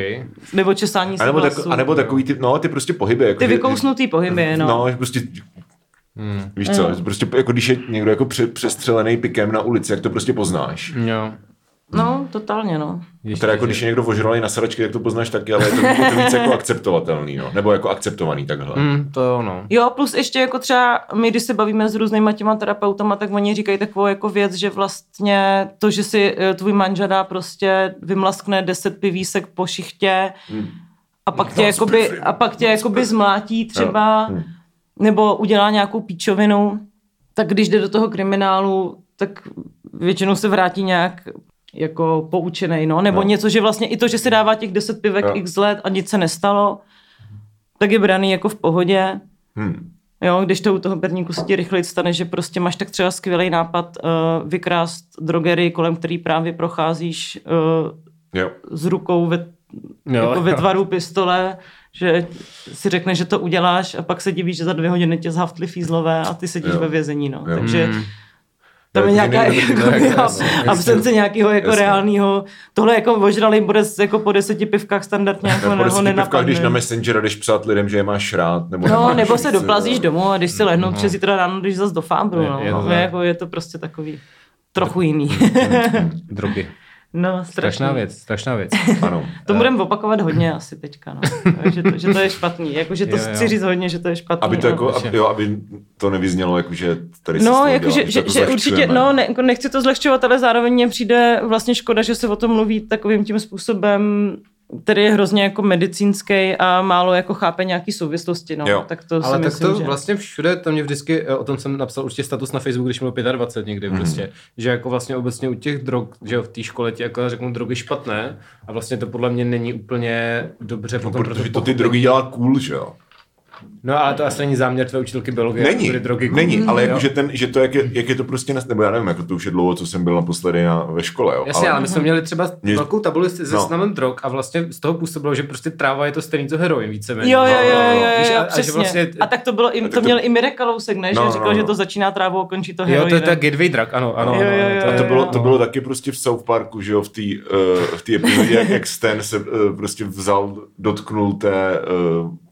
[SPEAKER 3] nebo česání se
[SPEAKER 2] A nebo, tak, a nebo takový ty, no, ty prostě pohyby. Jako,
[SPEAKER 3] Ty
[SPEAKER 2] že-
[SPEAKER 3] vykousnutý pohyby, no.
[SPEAKER 2] No, prostě
[SPEAKER 1] Hmm.
[SPEAKER 2] Víš co,
[SPEAKER 3] Jo.
[SPEAKER 2] prostě jako když je někdo jako pře- přestřelený pikem na ulici, jak to prostě poznáš.
[SPEAKER 1] Jo.
[SPEAKER 3] No, totálně, no.
[SPEAKER 1] Ještě,
[SPEAKER 2] Teda jako když je někdo ožralý na sračky, tak to poznáš taky, ale je to, je to víc jako akceptovatelný, no. Nebo jako akceptovaný takhle.
[SPEAKER 1] Hmm, to jo, no.
[SPEAKER 3] Jo, plus ještě jako třeba my, když se bavíme s různýma těma terapeutama, tak oni říkají takovou jako věc, že vlastně to, že si eh, tvůj manžel dá prostě vymlaskne 10 pivísek po šichtě a pak tě,
[SPEAKER 2] No,
[SPEAKER 3] jakoby, a pak tě jakoby zmlátí třeba,
[SPEAKER 2] Jo. Hm.
[SPEAKER 3] nebo udělá nějakou píčovinu, tak když jde do toho kriminálu, tak většinou se vrátí nějak jako poučený, no, nebo
[SPEAKER 2] No.
[SPEAKER 3] něco, že vlastně i to, že si dává těch 10 pivek
[SPEAKER 2] Jo.
[SPEAKER 3] x let a nic se nestalo, tak je braný jako v pohodě.
[SPEAKER 2] Hm.
[SPEAKER 3] Jo, když to u toho perníku se ti rychleji stane, že prostě máš tak třeba skvělý nápad uh, vykrást drogery, kolem který právě procházíš uh,
[SPEAKER 2] Jo.
[SPEAKER 3] s rukou ve,
[SPEAKER 1] Jo,
[SPEAKER 3] jako ve tvaru pistole, že si řekneš, že to uděláš a pak se divíš, že za dvě hodiny tě zhaftli fízlové a ty sedíš
[SPEAKER 2] Jo.
[SPEAKER 3] ve vězení. No.
[SPEAKER 2] Jo.
[SPEAKER 3] Takže
[SPEAKER 1] Hmm.
[SPEAKER 3] Tam je nějaká jako, jako, absence nějakého jako reálného. Tohle jako ožralý bude jako po deseti pivkách standardně jako
[SPEAKER 2] Po
[SPEAKER 3] ho nenapadne.
[SPEAKER 2] když na Messenger jdeš psát lidem, že je máš rád, nebo
[SPEAKER 3] No,
[SPEAKER 2] nemáš,
[SPEAKER 3] nebo se doplazíš
[SPEAKER 2] no.
[SPEAKER 3] domů a když si lehnou přes zítra ráno, když zase do fábru,
[SPEAKER 1] Je-
[SPEAKER 3] no.
[SPEAKER 1] je to tak.
[SPEAKER 3] jako, je to prostě takový trochu jiný.
[SPEAKER 1] Drogy.
[SPEAKER 3] No, strašná
[SPEAKER 1] Strašná věc, strašná věc.
[SPEAKER 2] Ano.
[SPEAKER 3] To budeme opakovat hodně asi teďka, no. že, to, že to je špatný. Jako, že to
[SPEAKER 1] Jo, jo.
[SPEAKER 3] chci říct hodně, že to je špatný.
[SPEAKER 2] Aby to
[SPEAKER 3] a-
[SPEAKER 2] jako, aby, jo, aby to nevyznělo, jako, že tady
[SPEAKER 3] No, jako,
[SPEAKER 2] dělá,
[SPEAKER 3] že, že,
[SPEAKER 2] to
[SPEAKER 3] že určitě, no, ne, jako nechci to zlehčovat, ale zároveň mně přijde vlastně škoda, že se o tom mluví takovým tím způsobem, který je hrozně jako medicínský a málo jako chápe nějaký souvislosti, no.
[SPEAKER 2] Jo.
[SPEAKER 3] Tak to
[SPEAKER 1] Ale
[SPEAKER 3] si
[SPEAKER 1] tak
[SPEAKER 3] myslím,
[SPEAKER 1] to
[SPEAKER 3] že...
[SPEAKER 1] vlastně všude, to mě vždycky, eh, o tom jsem napsal určitě status na Facebooku, když měl 25 někdy
[SPEAKER 2] Mhm.
[SPEAKER 1] prostě, že jako vlastně obecně u těch drog, že jo, v té škole ti jako řeknou drogy špatné a vlastně to podle mě není úplně dobře
[SPEAKER 2] No,
[SPEAKER 1] potom pro
[SPEAKER 2] protože to ty drogy dělá cool, že jo?
[SPEAKER 1] No ale to asi není záměr tvé učitelky biologie.
[SPEAKER 2] Není,
[SPEAKER 1] aby drogy
[SPEAKER 2] není, ale
[SPEAKER 1] jo.
[SPEAKER 2] jako, že, ten, že to, jak je, jak je to prostě, nebo já nevím, jako to už je dlouho, co jsem byl naposledy na, ve škole, jo.
[SPEAKER 1] Jasně, ale my jsme měli třeba
[SPEAKER 2] Mě-
[SPEAKER 1] velkou tabuli se
[SPEAKER 2] No.
[SPEAKER 1] seznamem drog a vlastně z toho působilo, že prostě tráva je to stejný co heroin víceméně.
[SPEAKER 3] Jo, jo,
[SPEAKER 2] No,
[SPEAKER 3] jo,
[SPEAKER 2] no,
[SPEAKER 3] jo,
[SPEAKER 2] no.
[SPEAKER 3] jo,
[SPEAKER 1] Víš,
[SPEAKER 3] jo,
[SPEAKER 1] a- a že
[SPEAKER 3] přesně.
[SPEAKER 1] vlastně-
[SPEAKER 3] A tak to bylo, i,
[SPEAKER 2] tak
[SPEAKER 3] to
[SPEAKER 2] to-
[SPEAKER 3] měl i Mirek Kalousek, ne? Že
[SPEAKER 2] No,
[SPEAKER 3] říkal,
[SPEAKER 2] no,
[SPEAKER 3] že
[SPEAKER 2] no.
[SPEAKER 3] to začíná trávou a končí to
[SPEAKER 1] Jo, to je
[SPEAKER 3] heroinem.
[SPEAKER 1] ta gateway drug, ano, ano.
[SPEAKER 3] Jo, jo, jo,
[SPEAKER 1] to
[SPEAKER 2] A to bylo,
[SPEAKER 3] jo.
[SPEAKER 2] to bylo taky prostě v South Parku, že jo, v té uh, v epizodě, jak, Stan se uh, prostě vzal, dotknul té,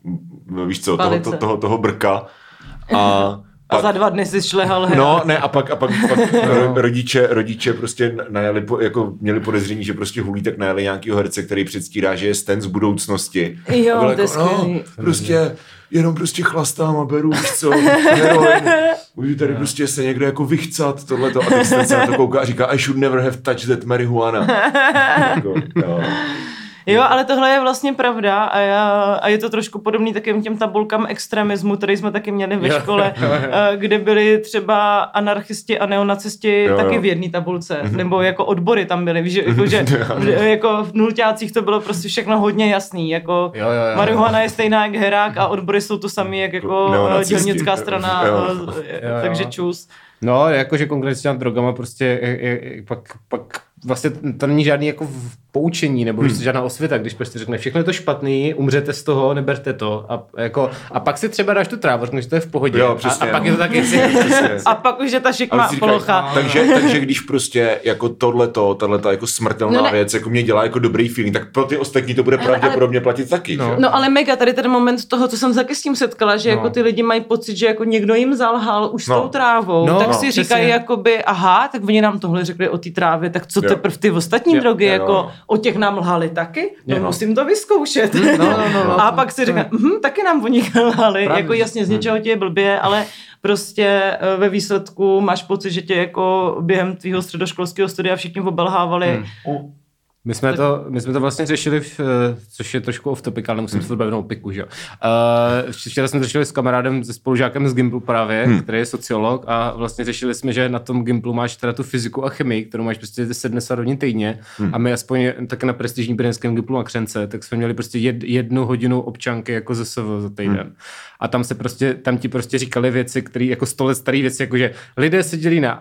[SPEAKER 2] uh, víš co, toho, to, toho, toho brka a
[SPEAKER 3] A za dva dny si šlehal.
[SPEAKER 2] No, ne, a pak, a pak, pak ro- rodiče, rodiče prostě najeli, po, jako měli podezření, že prostě hulí, tak najeli nějakýho herce, který předstírá, že je Stan z budoucnosti.
[SPEAKER 3] Jo, to je
[SPEAKER 2] jako, no, prostě jenom prostě chlastám a beru, víš co, heroin. Můžu tady prostě se někde jako vychcat, tohleto. A teď se na to kouká a říká, I should never have touched that marihuana. jako, jo.
[SPEAKER 3] Jo, ale tohle je vlastně pravda a, já, a je to trošku podobný takovým těm tabulkám extremismu, který jsme taky měli ve škole, eh, kde byli třeba anarchisti a neonacisti
[SPEAKER 2] Jo,
[SPEAKER 3] taky
[SPEAKER 2] jo.
[SPEAKER 3] v jedné tabulce, nebo jako odbory tam byly, víš, že, jako, že jako v nulťácích to bylo prostě všechno hodně jasný, jako
[SPEAKER 1] Jo, jo, jo.
[SPEAKER 3] marihuana je stejná jak herák a odbory jsou to samý jak jako
[SPEAKER 2] Neonacisti.
[SPEAKER 3] dělnická strana,
[SPEAKER 2] Jo.
[SPEAKER 3] eh,
[SPEAKER 1] Jo, jo.
[SPEAKER 3] takže čus.
[SPEAKER 1] No, jakože konkrétně s těma drogama prostě je, je, je, pak, pak vlastně to není žádný jako poučení nebo hmm. žádná osvěta, když prostě řekne všechno je to špatný, umřete z toho, neberte to a, jako, a pak si třeba dáš tu trávu, řekneš, že to je v pohodě
[SPEAKER 2] Jo,
[SPEAKER 1] a,
[SPEAKER 2] přesně,
[SPEAKER 1] a pak
[SPEAKER 2] no.
[SPEAKER 1] je to taky
[SPEAKER 3] A pak už je ta šikma plocha.
[SPEAKER 2] takže, takže když prostě jako tohleto, tato jako smrtelná
[SPEAKER 3] No ne-
[SPEAKER 2] věc, jako mě dělá jako dobrý feeling, tak pro ty ostatní to bude pravděpodobně platit taky.
[SPEAKER 1] No.
[SPEAKER 2] že?
[SPEAKER 3] No ale mega, tady ten moment toho, co jsem se taky s tím setkala, že
[SPEAKER 1] No.
[SPEAKER 3] jako ty lidi mají pocit, že jako někdo jim zalhal už s
[SPEAKER 2] No.
[SPEAKER 3] tou trávou,
[SPEAKER 1] No,
[SPEAKER 3] tak
[SPEAKER 1] no,
[SPEAKER 3] si
[SPEAKER 1] přesně.
[SPEAKER 3] říkají jakoby, aha, tak oni nám tohle řekli o té trávě, tak co
[SPEAKER 2] Jo.
[SPEAKER 3] Teprve ty ostatní
[SPEAKER 1] Jo,
[SPEAKER 3] drogy,
[SPEAKER 2] jo,
[SPEAKER 3] jako
[SPEAKER 2] jo.
[SPEAKER 3] o těch nám lhali taky? No
[SPEAKER 1] Jo.
[SPEAKER 3] musím to vyzkoušet.
[SPEAKER 1] no, no, no,
[SPEAKER 3] A
[SPEAKER 1] to-
[SPEAKER 3] pak si říkám, hm, taky nám o nich lhali,
[SPEAKER 1] Právě.
[SPEAKER 3] jako jasně z něčeho ti je blbě, ale prostě eh, ve výsledku máš pocit, že tě jako během tvýho středoškolského studia všichni obelhávali.
[SPEAKER 1] Hmm. My jsme, to, my jsme to vlastně řešili, v, eh, což je trošku off topic, ale musím se to bavit o piku, že jo. Uh, včera jsme to řešili s kamarádem, se spolužákem z Gimplu právě, hmm. který je sociolog a vlastně řešili jsme, že na tom Gimplu máš teda tu fyziku a chemii, kterou máš prostě 70 hodin týdně hmm. a my aspoň tak na prestižní brněnském Gimplu na Křence, tak jsme měli prostě jed, jednu hodinu občanky jako ze SV za týden. Hmm. A tam se prostě, tam ti prostě říkali věci, které jako sto let staré věci, jako že lidé se dělí na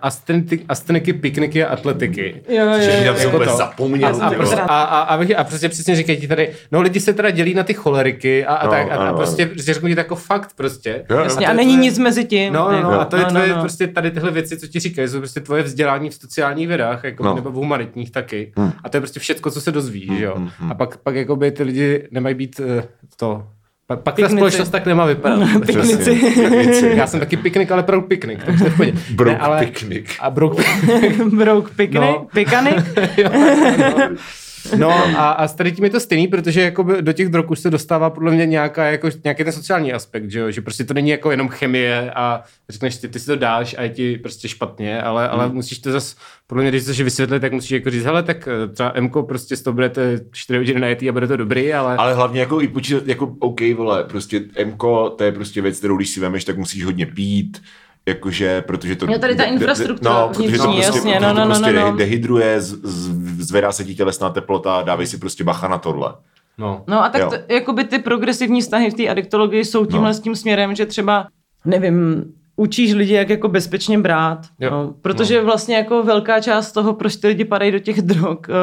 [SPEAKER 1] asteniky, pikniky a atletiky.
[SPEAKER 3] Jo, jo, jo, jo.
[SPEAKER 1] Jako to.
[SPEAKER 2] zapomněl.
[SPEAKER 1] A, a, prostě, a, a, a, a, a prostě přesně říkají ti tady, no lidi se teda dělí na ty choleriky a, a,
[SPEAKER 2] No,
[SPEAKER 1] tak, a, a prostě, prostě řeknu ti to jako fakt prostě.
[SPEAKER 2] Jo, jo.
[SPEAKER 3] Jasně, a
[SPEAKER 1] je
[SPEAKER 3] není
[SPEAKER 1] tvoje-
[SPEAKER 3] nic mezi tím.
[SPEAKER 1] No, no, no,
[SPEAKER 3] Jako,
[SPEAKER 1] a to je
[SPEAKER 3] no,
[SPEAKER 1] tvoje,
[SPEAKER 3] no, no.
[SPEAKER 1] prostě tady tyhle věci, co ti říkají, jsou prostě tvoje vzdělání v sociálních vědách, jako,
[SPEAKER 2] No.
[SPEAKER 1] nebo v humanitních taky.
[SPEAKER 2] Hmm.
[SPEAKER 1] A to je prostě všecko, co se dozví, že jo.
[SPEAKER 2] hmm, hmm.
[SPEAKER 1] A pak, pak jakoby ty lidi nemají být uh, to, pak, pak ta
[SPEAKER 3] Piknici.
[SPEAKER 1] společnost tak nemá vypadat.
[SPEAKER 3] Piknici.
[SPEAKER 2] Piknici.
[SPEAKER 1] Já jsem taky piknik, ale pro piknik, je v.
[SPEAKER 2] Brouk
[SPEAKER 1] Ne, ale-
[SPEAKER 2] piknik.
[SPEAKER 1] A brouk
[SPEAKER 3] Brouk piknik,
[SPEAKER 1] No.
[SPEAKER 3] pikanik.
[SPEAKER 1] Jo, no. No a, a s tady tím je to stejný, protože jakoby do těch drog už se dostává podle mě nějaká, jako, nějaký ten sociální aspekt, že, jo? že prostě to není jako jenom chemie a řekneš ty, ty si to dáš a je ti prostě špatně, ale, ale
[SPEAKER 2] Hmm.
[SPEAKER 1] musíš to zase, podle mě, když chceš vysvětlit, tak musíš jako říct, hele, tak eh, třeba MKO prostě z toho budete 4 hodiny najetý a bude to dobrý, ale...
[SPEAKER 2] Ale hlavně jako i počítat, jako OK, vole, prostě MKO, to je prostě věc, kterou když si vemeš, tak musíš hodně pít, jakože, protože to...
[SPEAKER 3] Jo, tady ta infrastruktura
[SPEAKER 2] no, protože to prostě,
[SPEAKER 3] jasně, no,
[SPEAKER 2] to
[SPEAKER 3] no, no,
[SPEAKER 2] prostě
[SPEAKER 3] no, no.
[SPEAKER 2] dehydruje, z, z, zvedá se ti tělesná teplota, dávej si prostě bacha na tohle.
[SPEAKER 1] No.
[SPEAKER 3] No a tak to, jakoby ty progresivní vztahy v té adiktologii jsou tímhle
[SPEAKER 2] No.
[SPEAKER 3] s tím směrem, že třeba, nevím, učíš lidi, jak jako bezpečně brát.
[SPEAKER 1] Jo.
[SPEAKER 3] No, protože vlastně jako velká část toho, proč ty lidi padají do těch drog, eh,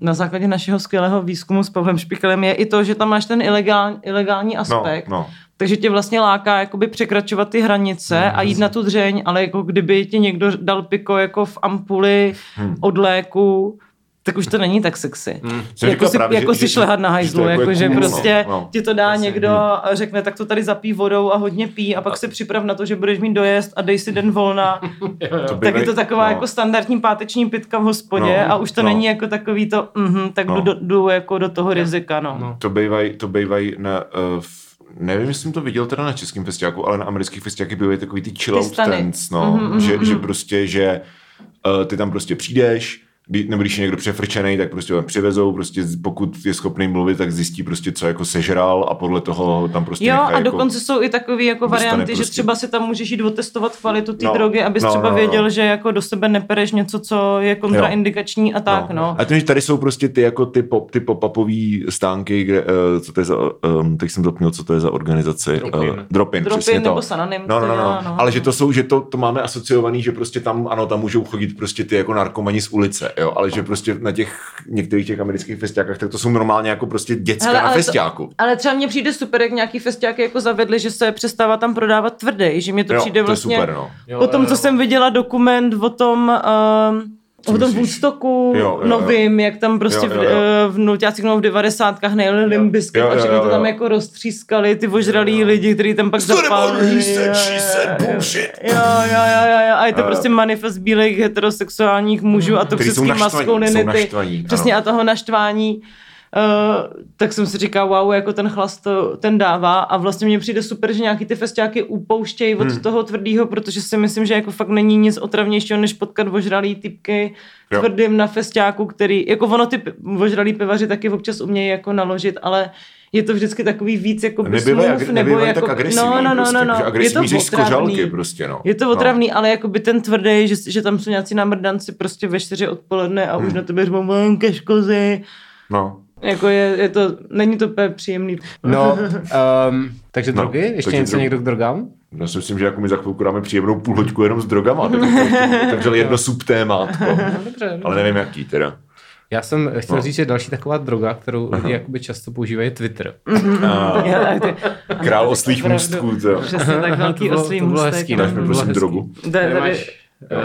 [SPEAKER 3] na základě našeho skvělého výzkumu s Pavlem Špikelem, je i to, že tam máš ten ilegální, ilegální
[SPEAKER 2] No,
[SPEAKER 3] aspekt.
[SPEAKER 2] no.
[SPEAKER 3] Takže tě vlastně láká jakoby překračovat ty hranice a jít na tu dřeň, ale jako kdyby ti někdo dal piko jako v ampuli
[SPEAKER 2] Hmm.
[SPEAKER 3] od léku, tak už to není tak sexy.
[SPEAKER 1] Hmm.
[SPEAKER 3] Jako si,
[SPEAKER 2] právě,
[SPEAKER 3] jako
[SPEAKER 2] že-
[SPEAKER 3] si
[SPEAKER 2] že-
[SPEAKER 3] šlehat na
[SPEAKER 2] že
[SPEAKER 3] hajzlu,
[SPEAKER 2] jako
[SPEAKER 3] jako že
[SPEAKER 2] cool, no.
[SPEAKER 3] prostě
[SPEAKER 2] No.
[SPEAKER 3] ti to dá
[SPEAKER 1] Jasně.
[SPEAKER 3] někdo a řekne, tak to tady zapí vodou a hodně pí a pak se připrav na to, že budeš mít dojezd a dej si den volna.
[SPEAKER 2] To
[SPEAKER 3] tak je to taková
[SPEAKER 2] no.
[SPEAKER 3] jako standardní páteční pitka v hospodě
[SPEAKER 2] No,
[SPEAKER 3] a už to
[SPEAKER 2] no.
[SPEAKER 3] není jako takový to, mhm, tak
[SPEAKER 2] No.
[SPEAKER 3] jdu, do, jdu jako do toho rizika, no.
[SPEAKER 1] No.
[SPEAKER 2] To bývají, to bývají na, uh, nevím, jestli jsem to viděl teda na českém festiáku, ale na amerických festiákách bývají takový ty chill out no,
[SPEAKER 3] Mhm, mhm,
[SPEAKER 2] že,
[SPEAKER 3] mhm.
[SPEAKER 2] že prostě, že uh, ty tam prostě přijdeš, nebo když je někdo přefrčený, tak prostě ho přivezou, prostě pokud je schopný mluvit, tak zjistí prostě, co jako sežral a podle toho tam prostě
[SPEAKER 3] Jo, a
[SPEAKER 2] jako...
[SPEAKER 3] dokonce jsou i takové jako varianty, že
[SPEAKER 2] prostě-
[SPEAKER 3] třeba si tam můžeš jít otestovat kvalitu té
[SPEAKER 2] No,
[SPEAKER 3] drogy, abys
[SPEAKER 2] no,
[SPEAKER 3] třeba
[SPEAKER 2] no, no.
[SPEAKER 3] věděl, že jako do sebe nepereš něco, co je kontraindikační a tak, no.
[SPEAKER 2] A tím, že tady jsou prostě ty jako ty, pop, ty pop-upové stánky, kde, uh, co to je za, um, teď jsem zapomněl, co to je za organizaci.
[SPEAKER 1] Drop-in.
[SPEAKER 2] Uh, drop-in,
[SPEAKER 3] Drop-in
[SPEAKER 2] přesně
[SPEAKER 3] nebo
[SPEAKER 2] to.
[SPEAKER 3] Sananym,
[SPEAKER 2] No, no,
[SPEAKER 3] to
[SPEAKER 2] no,
[SPEAKER 3] dělá,
[SPEAKER 2] no.
[SPEAKER 3] no.
[SPEAKER 2] Ale že to jsou, že to, to máme asociovaný, že prostě tam, ano, tam můžou chodit prostě ty jako narkomani z ulice, jo, ale že prostě na těch některých těch amerických festiákách, tak to jsou normálně jako prostě děcka
[SPEAKER 3] Hele,
[SPEAKER 2] na
[SPEAKER 3] ale to-
[SPEAKER 2] festiáku.
[SPEAKER 3] Ale třeba mně přijde super, jak nějaký festiáky jako zavedli, že se přestává tam prodávat tvrdý, že mě to
[SPEAKER 2] jo,
[SPEAKER 3] přijde
[SPEAKER 2] to
[SPEAKER 3] vlastně...
[SPEAKER 2] je super, no.
[SPEAKER 1] Jo,
[SPEAKER 3] Po tom, co jsem viděla dokument o tom, um, o tom? Woodstocku
[SPEAKER 2] Jo, jo, jo.
[SPEAKER 3] novým, jak tam prostě
[SPEAKER 2] Jo, jo,
[SPEAKER 3] v,
[SPEAKER 2] jo.
[SPEAKER 3] eh, v nulťácích nebo v devadesátkách nejeli Limbisky a všechno to tam jako roztřískali, ty ožralí lidi, kteří tam pak zapálili. Jo, jo, jo, jo. Jo. A je to
[SPEAKER 2] Jo, jo.
[SPEAKER 3] prostě manifest bílých heterosexuálních mužů a toxický maskulinity. Přesně a toho naštvání. Uh, tak jsem si říkal, wow, jako ten chlast to, ten dává a vlastně mně přijde super, že nějaký ty festiáky upouštějí od
[SPEAKER 2] Hmm.
[SPEAKER 3] toho tvrdého, protože si myslím, že jako fakt není nic otravnějšího, než potkat ožralý typky
[SPEAKER 2] Jo.
[SPEAKER 3] tvrdým na festiáku, který, jako ono ty p- ožralý pivaři taky občas umějí jako naložit, ale je to vždycky takový víc jako
[SPEAKER 2] Nebývají, agre- nebývají tak agresivní,
[SPEAKER 3] no, no, no,
[SPEAKER 2] prostě,
[SPEAKER 3] no, no.
[SPEAKER 2] že
[SPEAKER 3] je to otravný.
[SPEAKER 2] prostě, no.
[SPEAKER 3] Je to
[SPEAKER 2] No.
[SPEAKER 3] otravný, ale jakoby ten tvrdý, že, že tam jsou nějací namrdanci prostě ve čtyři odpoledne a
[SPEAKER 2] Hmm.
[SPEAKER 3] už na tebe řvou "Mám škozy.
[SPEAKER 2] No.
[SPEAKER 3] Jako je, je to, není to úplně příjemný.
[SPEAKER 1] No, um, takže
[SPEAKER 2] No,
[SPEAKER 1] drogy? Ještě něco někdo k drogám?
[SPEAKER 2] Já si myslím, že jako my za chvilku dáme příjemnou půlhoďku jenom s drogama, tak takže jedno subtémátko.
[SPEAKER 1] Dobře.
[SPEAKER 2] Ale nevím jaký teda.
[SPEAKER 1] Já jsem chtěl
[SPEAKER 2] No.
[SPEAKER 1] říct, že další taková droga, kterou lidi jakoby často používají, je Twitter.
[SPEAKER 3] Ty,
[SPEAKER 2] král oslých můstků,
[SPEAKER 3] přesně tak velký oslý
[SPEAKER 1] to bylo
[SPEAKER 3] můstek.
[SPEAKER 1] hezký,
[SPEAKER 3] no.
[SPEAKER 2] Dáš mi
[SPEAKER 1] bylo
[SPEAKER 2] prosím drogu.
[SPEAKER 3] Tady,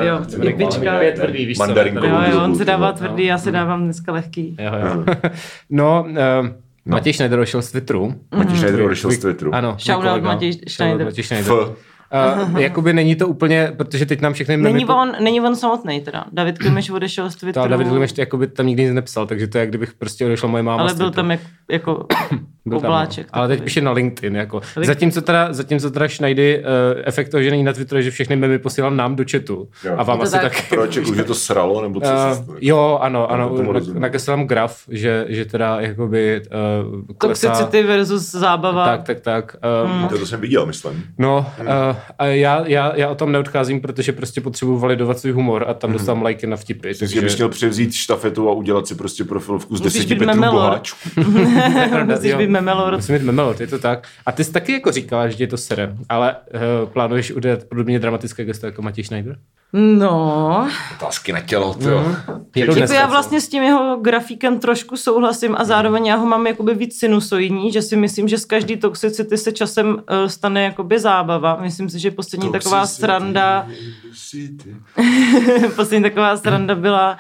[SPEAKER 3] jo, jedlička.
[SPEAKER 1] je tvrdý, víš co?
[SPEAKER 2] Mandarinku.
[SPEAKER 3] Jo, jo, on
[SPEAKER 2] ty
[SPEAKER 3] dává tvrdý, já si dávám dneska lehký.
[SPEAKER 1] Jo, jo. No, uh, Matěj Schneider došel z Twitteru.
[SPEAKER 2] Matěj Schneider odešel z Twitteru.
[SPEAKER 1] Ano.
[SPEAKER 3] Shoutout. Matěj Schneider.
[SPEAKER 1] Matěj Schneider.
[SPEAKER 2] F.
[SPEAKER 1] Uh, jakoby není to úplně, protože teď nám všechny
[SPEAKER 3] Není
[SPEAKER 1] memy-
[SPEAKER 3] on, není on samotný teda. David Klimeš odešel z Twitteru.
[SPEAKER 1] ale David Klimeš to jakoby tam nikdy nic nepsal, takže to je, jak kdybych prostě odešla moje máma
[SPEAKER 3] ale byl tam jak, jako
[SPEAKER 1] Byl tam,
[SPEAKER 3] obláček.
[SPEAKER 1] no. Ale teď píše na LinkedIn. Jako.
[SPEAKER 3] LinkedIn.
[SPEAKER 1] Zatímco teda, zatímco teda Schneidy, uh, efekt toho, že není na Twitteru, je, že všechny memy posílám nám do chatu.
[SPEAKER 2] Jo.
[SPEAKER 1] A vám
[SPEAKER 3] Je to
[SPEAKER 1] asi
[SPEAKER 3] tak.
[SPEAKER 1] tak.
[SPEAKER 2] Proč, jako, že to sralo, nebo co se
[SPEAKER 1] Uh,
[SPEAKER 2] stalo?
[SPEAKER 1] jo, ano, ano,
[SPEAKER 2] tomu
[SPEAKER 1] na, nakreslil graf, že, že teda jakoby uh, klesá.
[SPEAKER 3] Toxicity versus zábava.
[SPEAKER 1] Tak, tak, tak. Uh,
[SPEAKER 3] Hmm.
[SPEAKER 2] To, to jsem viděl, myslím.
[SPEAKER 1] No, uh, a já, já, já o tom neodcházím, protože prostě potřebuji validovat svůj humor a tam
[SPEAKER 3] Hmm.
[SPEAKER 1] dostávám lajky na vtipy.
[SPEAKER 2] Myslím si, že bys měl převzít štafetu a udělat si prostě profilovku z
[SPEAKER 3] Musíš
[SPEAKER 2] deseti
[SPEAKER 3] být
[SPEAKER 2] Petrů
[SPEAKER 3] memelor.
[SPEAKER 2] boháčů.
[SPEAKER 3] Musíš
[SPEAKER 1] Jo.
[SPEAKER 3] být memelor.
[SPEAKER 1] Musím mít memelot, je to tak. A ty jsi taky jako říkala, že tě to sere, ale uh, plánuješ udělat podobně dramatické gesto jako Matěj Schneider?
[SPEAKER 3] No,
[SPEAKER 2] Otázky na tělo, to jo.
[SPEAKER 1] Jedou
[SPEAKER 3] jako
[SPEAKER 1] dneska,
[SPEAKER 3] já vlastně s tím jeho grafikem trošku souhlasím a zároveň já ho mám jakoby víc sinusoidní, že si myslím, že z každý toxicity se časem uh, stane jakoby zábava. Myslím si, že poslední taková
[SPEAKER 2] Toxicity,
[SPEAKER 3] sranda,
[SPEAKER 2] toxicity.
[SPEAKER 3] poslední taková sranda byla uh,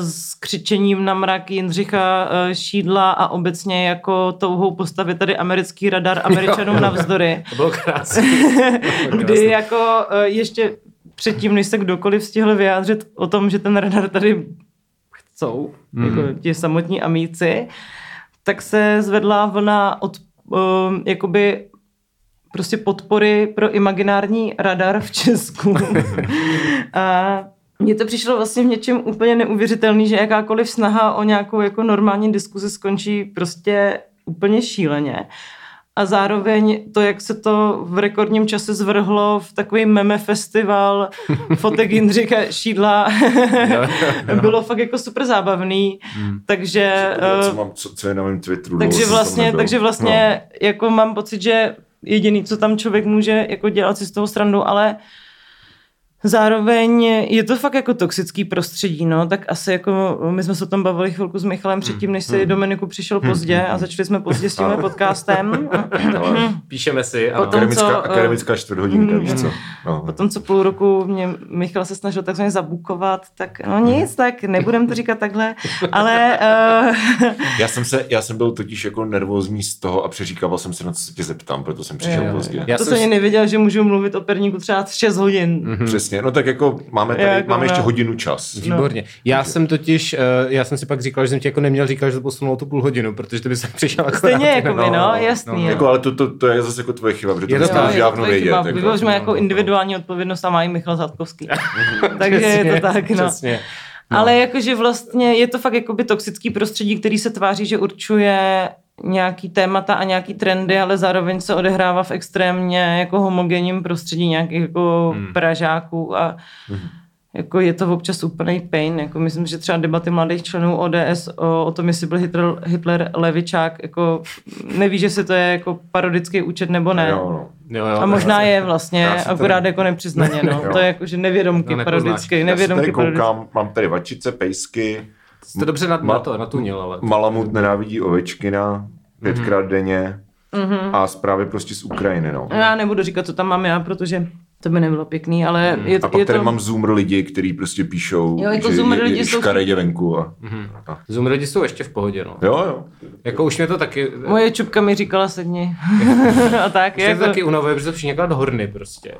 [SPEAKER 3] s křičením na mrak Jindřicha uh, Šídla a obecně jako touhou postavit tady americký radar američanům navzdory.
[SPEAKER 1] To bylo krásné.
[SPEAKER 3] kdy jako eh, ještě předtím, než se kdokoliv stihl vyjádřit o tom, že ten radar tady chcou, mm. jako ti samotní amíci, tak se zvedla vlna od uh, jakoby prostě podpory pro imaginární radar v Česku. a mně to přišlo vlastně v něčem úplně neuvěřitelný, že jakákoliv snaha o nějakou jako normální diskuzi skončí prostě úplně šíleně. A zároveň to, jak se to v rekordním čase zvrhlo v takový meme festival fotek Jindřicha Šídla, bylo fakt jako super zábavný. Takže,
[SPEAKER 2] Já,
[SPEAKER 3] eh,
[SPEAKER 2] co, mám, co, co je na mém Twitteru.
[SPEAKER 3] takže vlastně, takže vlastně jako mám pocit, že jediný, co tam člověk může jako dělat si z toho srandu, ale zároveň je to fakt jako toxický prostředí, no, tak asi jako my jsme se o tom bavili chvilku s Michalem předtím, než si Dominiku přišel pozdě a začali jsme pozdě s tím podcastem.
[SPEAKER 2] No. Ale
[SPEAKER 1] Píšeme si. A...
[SPEAKER 3] Potom-
[SPEAKER 2] akademická,
[SPEAKER 3] co, eh,
[SPEAKER 2] akademická čtvrthodinka, víš co? No.
[SPEAKER 3] Potom, co půl roku mě Michal se snažil takzvaně zabukovat, tak no nic, tak nebudem to říkat takhle, ale uh,
[SPEAKER 2] Já jsem, se, já jsem byl totiž jako nervózní z toho a přeříkával jsem se na co se tě zeptám, proto jsem přišel pozdě.
[SPEAKER 3] já to
[SPEAKER 1] jsem
[SPEAKER 3] ani nevěděl, že můžu mluvit o perníku třeba 6 hodin.
[SPEAKER 1] Mhm.
[SPEAKER 2] Přesně, no tak jako máme tady,
[SPEAKER 3] Jako
[SPEAKER 2] máme ještě
[SPEAKER 3] no.
[SPEAKER 2] hodinu čas.
[SPEAKER 1] Výborně. Já jsem totiž, uh, já jsem si pak říkal, že jsem ti jako neměl říkat, že to posunulo tu půl hodinu, protože ty by se přišel akorát.
[SPEAKER 3] Stejně jako by,
[SPEAKER 2] no,
[SPEAKER 3] no,
[SPEAKER 2] no,
[SPEAKER 3] jasný.
[SPEAKER 1] no.
[SPEAKER 2] Jako, ale to, to, to, je zase jako tvoje chyba, protože to už dávno vědět.
[SPEAKER 3] chyba.
[SPEAKER 2] Jako.
[SPEAKER 3] Jako
[SPEAKER 1] no.
[SPEAKER 3] individuální odpovědnost a má i Michal Zatkovský. Takže je to tak, no.
[SPEAKER 1] Přesně. No.
[SPEAKER 3] Ale jakože vlastně je to fakt jakoby toxický prostředí, který se tváří, že určuje nějaký témata a nějaký trendy, ale zároveň se odehrává v extrémně jako homogenním prostředí nějakých jako
[SPEAKER 1] Hmm.
[SPEAKER 3] pražáků a jako je to občas úplný pain. Jako myslím, že třeba debaty mladých členů ODS o, o tom, jestli byl Hitler, Hitler levičák, jako neví, že se to je jako parodický účet nebo ne.
[SPEAKER 2] Jo, no.
[SPEAKER 1] Jo, jo,
[SPEAKER 3] A možná je vlastně,
[SPEAKER 2] si
[SPEAKER 3] akorát
[SPEAKER 2] tady-
[SPEAKER 3] jako nepřiznaně, no.
[SPEAKER 2] Jo.
[SPEAKER 3] To je jako, že nevědomky
[SPEAKER 1] No,
[SPEAKER 3] parodicky,
[SPEAKER 2] Já
[SPEAKER 3] nevědomky
[SPEAKER 2] tady koukám, mám tady vačice, pejsky,
[SPEAKER 1] Jste dobře na,
[SPEAKER 2] Ma-
[SPEAKER 1] na to, natunil, ale...
[SPEAKER 2] Malamut nenávidí ovečkina pětkrát denně a zprávy prostě z Ukrajiny, no.
[SPEAKER 3] Já nebudu říkat, co tam mám já, protože to by nebylo pěkný, ale je,
[SPEAKER 2] A pak
[SPEAKER 3] je
[SPEAKER 2] tady
[SPEAKER 3] to...
[SPEAKER 2] mám Zoomer lidi, kteří prostě píšou,
[SPEAKER 3] Jo, jako
[SPEAKER 2] že
[SPEAKER 3] Zoomer
[SPEAKER 2] je,
[SPEAKER 3] lidi
[SPEAKER 2] je
[SPEAKER 3] jsou-
[SPEAKER 2] škaredě venku. A, a,
[SPEAKER 1] Zoom lidi jsou ještě v pohodě, no.
[SPEAKER 2] jo, jo.
[SPEAKER 1] Jako už mě to taky...
[SPEAKER 3] Moje čupka mi říkala sedni. a tak.
[SPEAKER 1] Už
[SPEAKER 3] Jako...
[SPEAKER 1] to taky unavuje, protože to všichni horny prostě.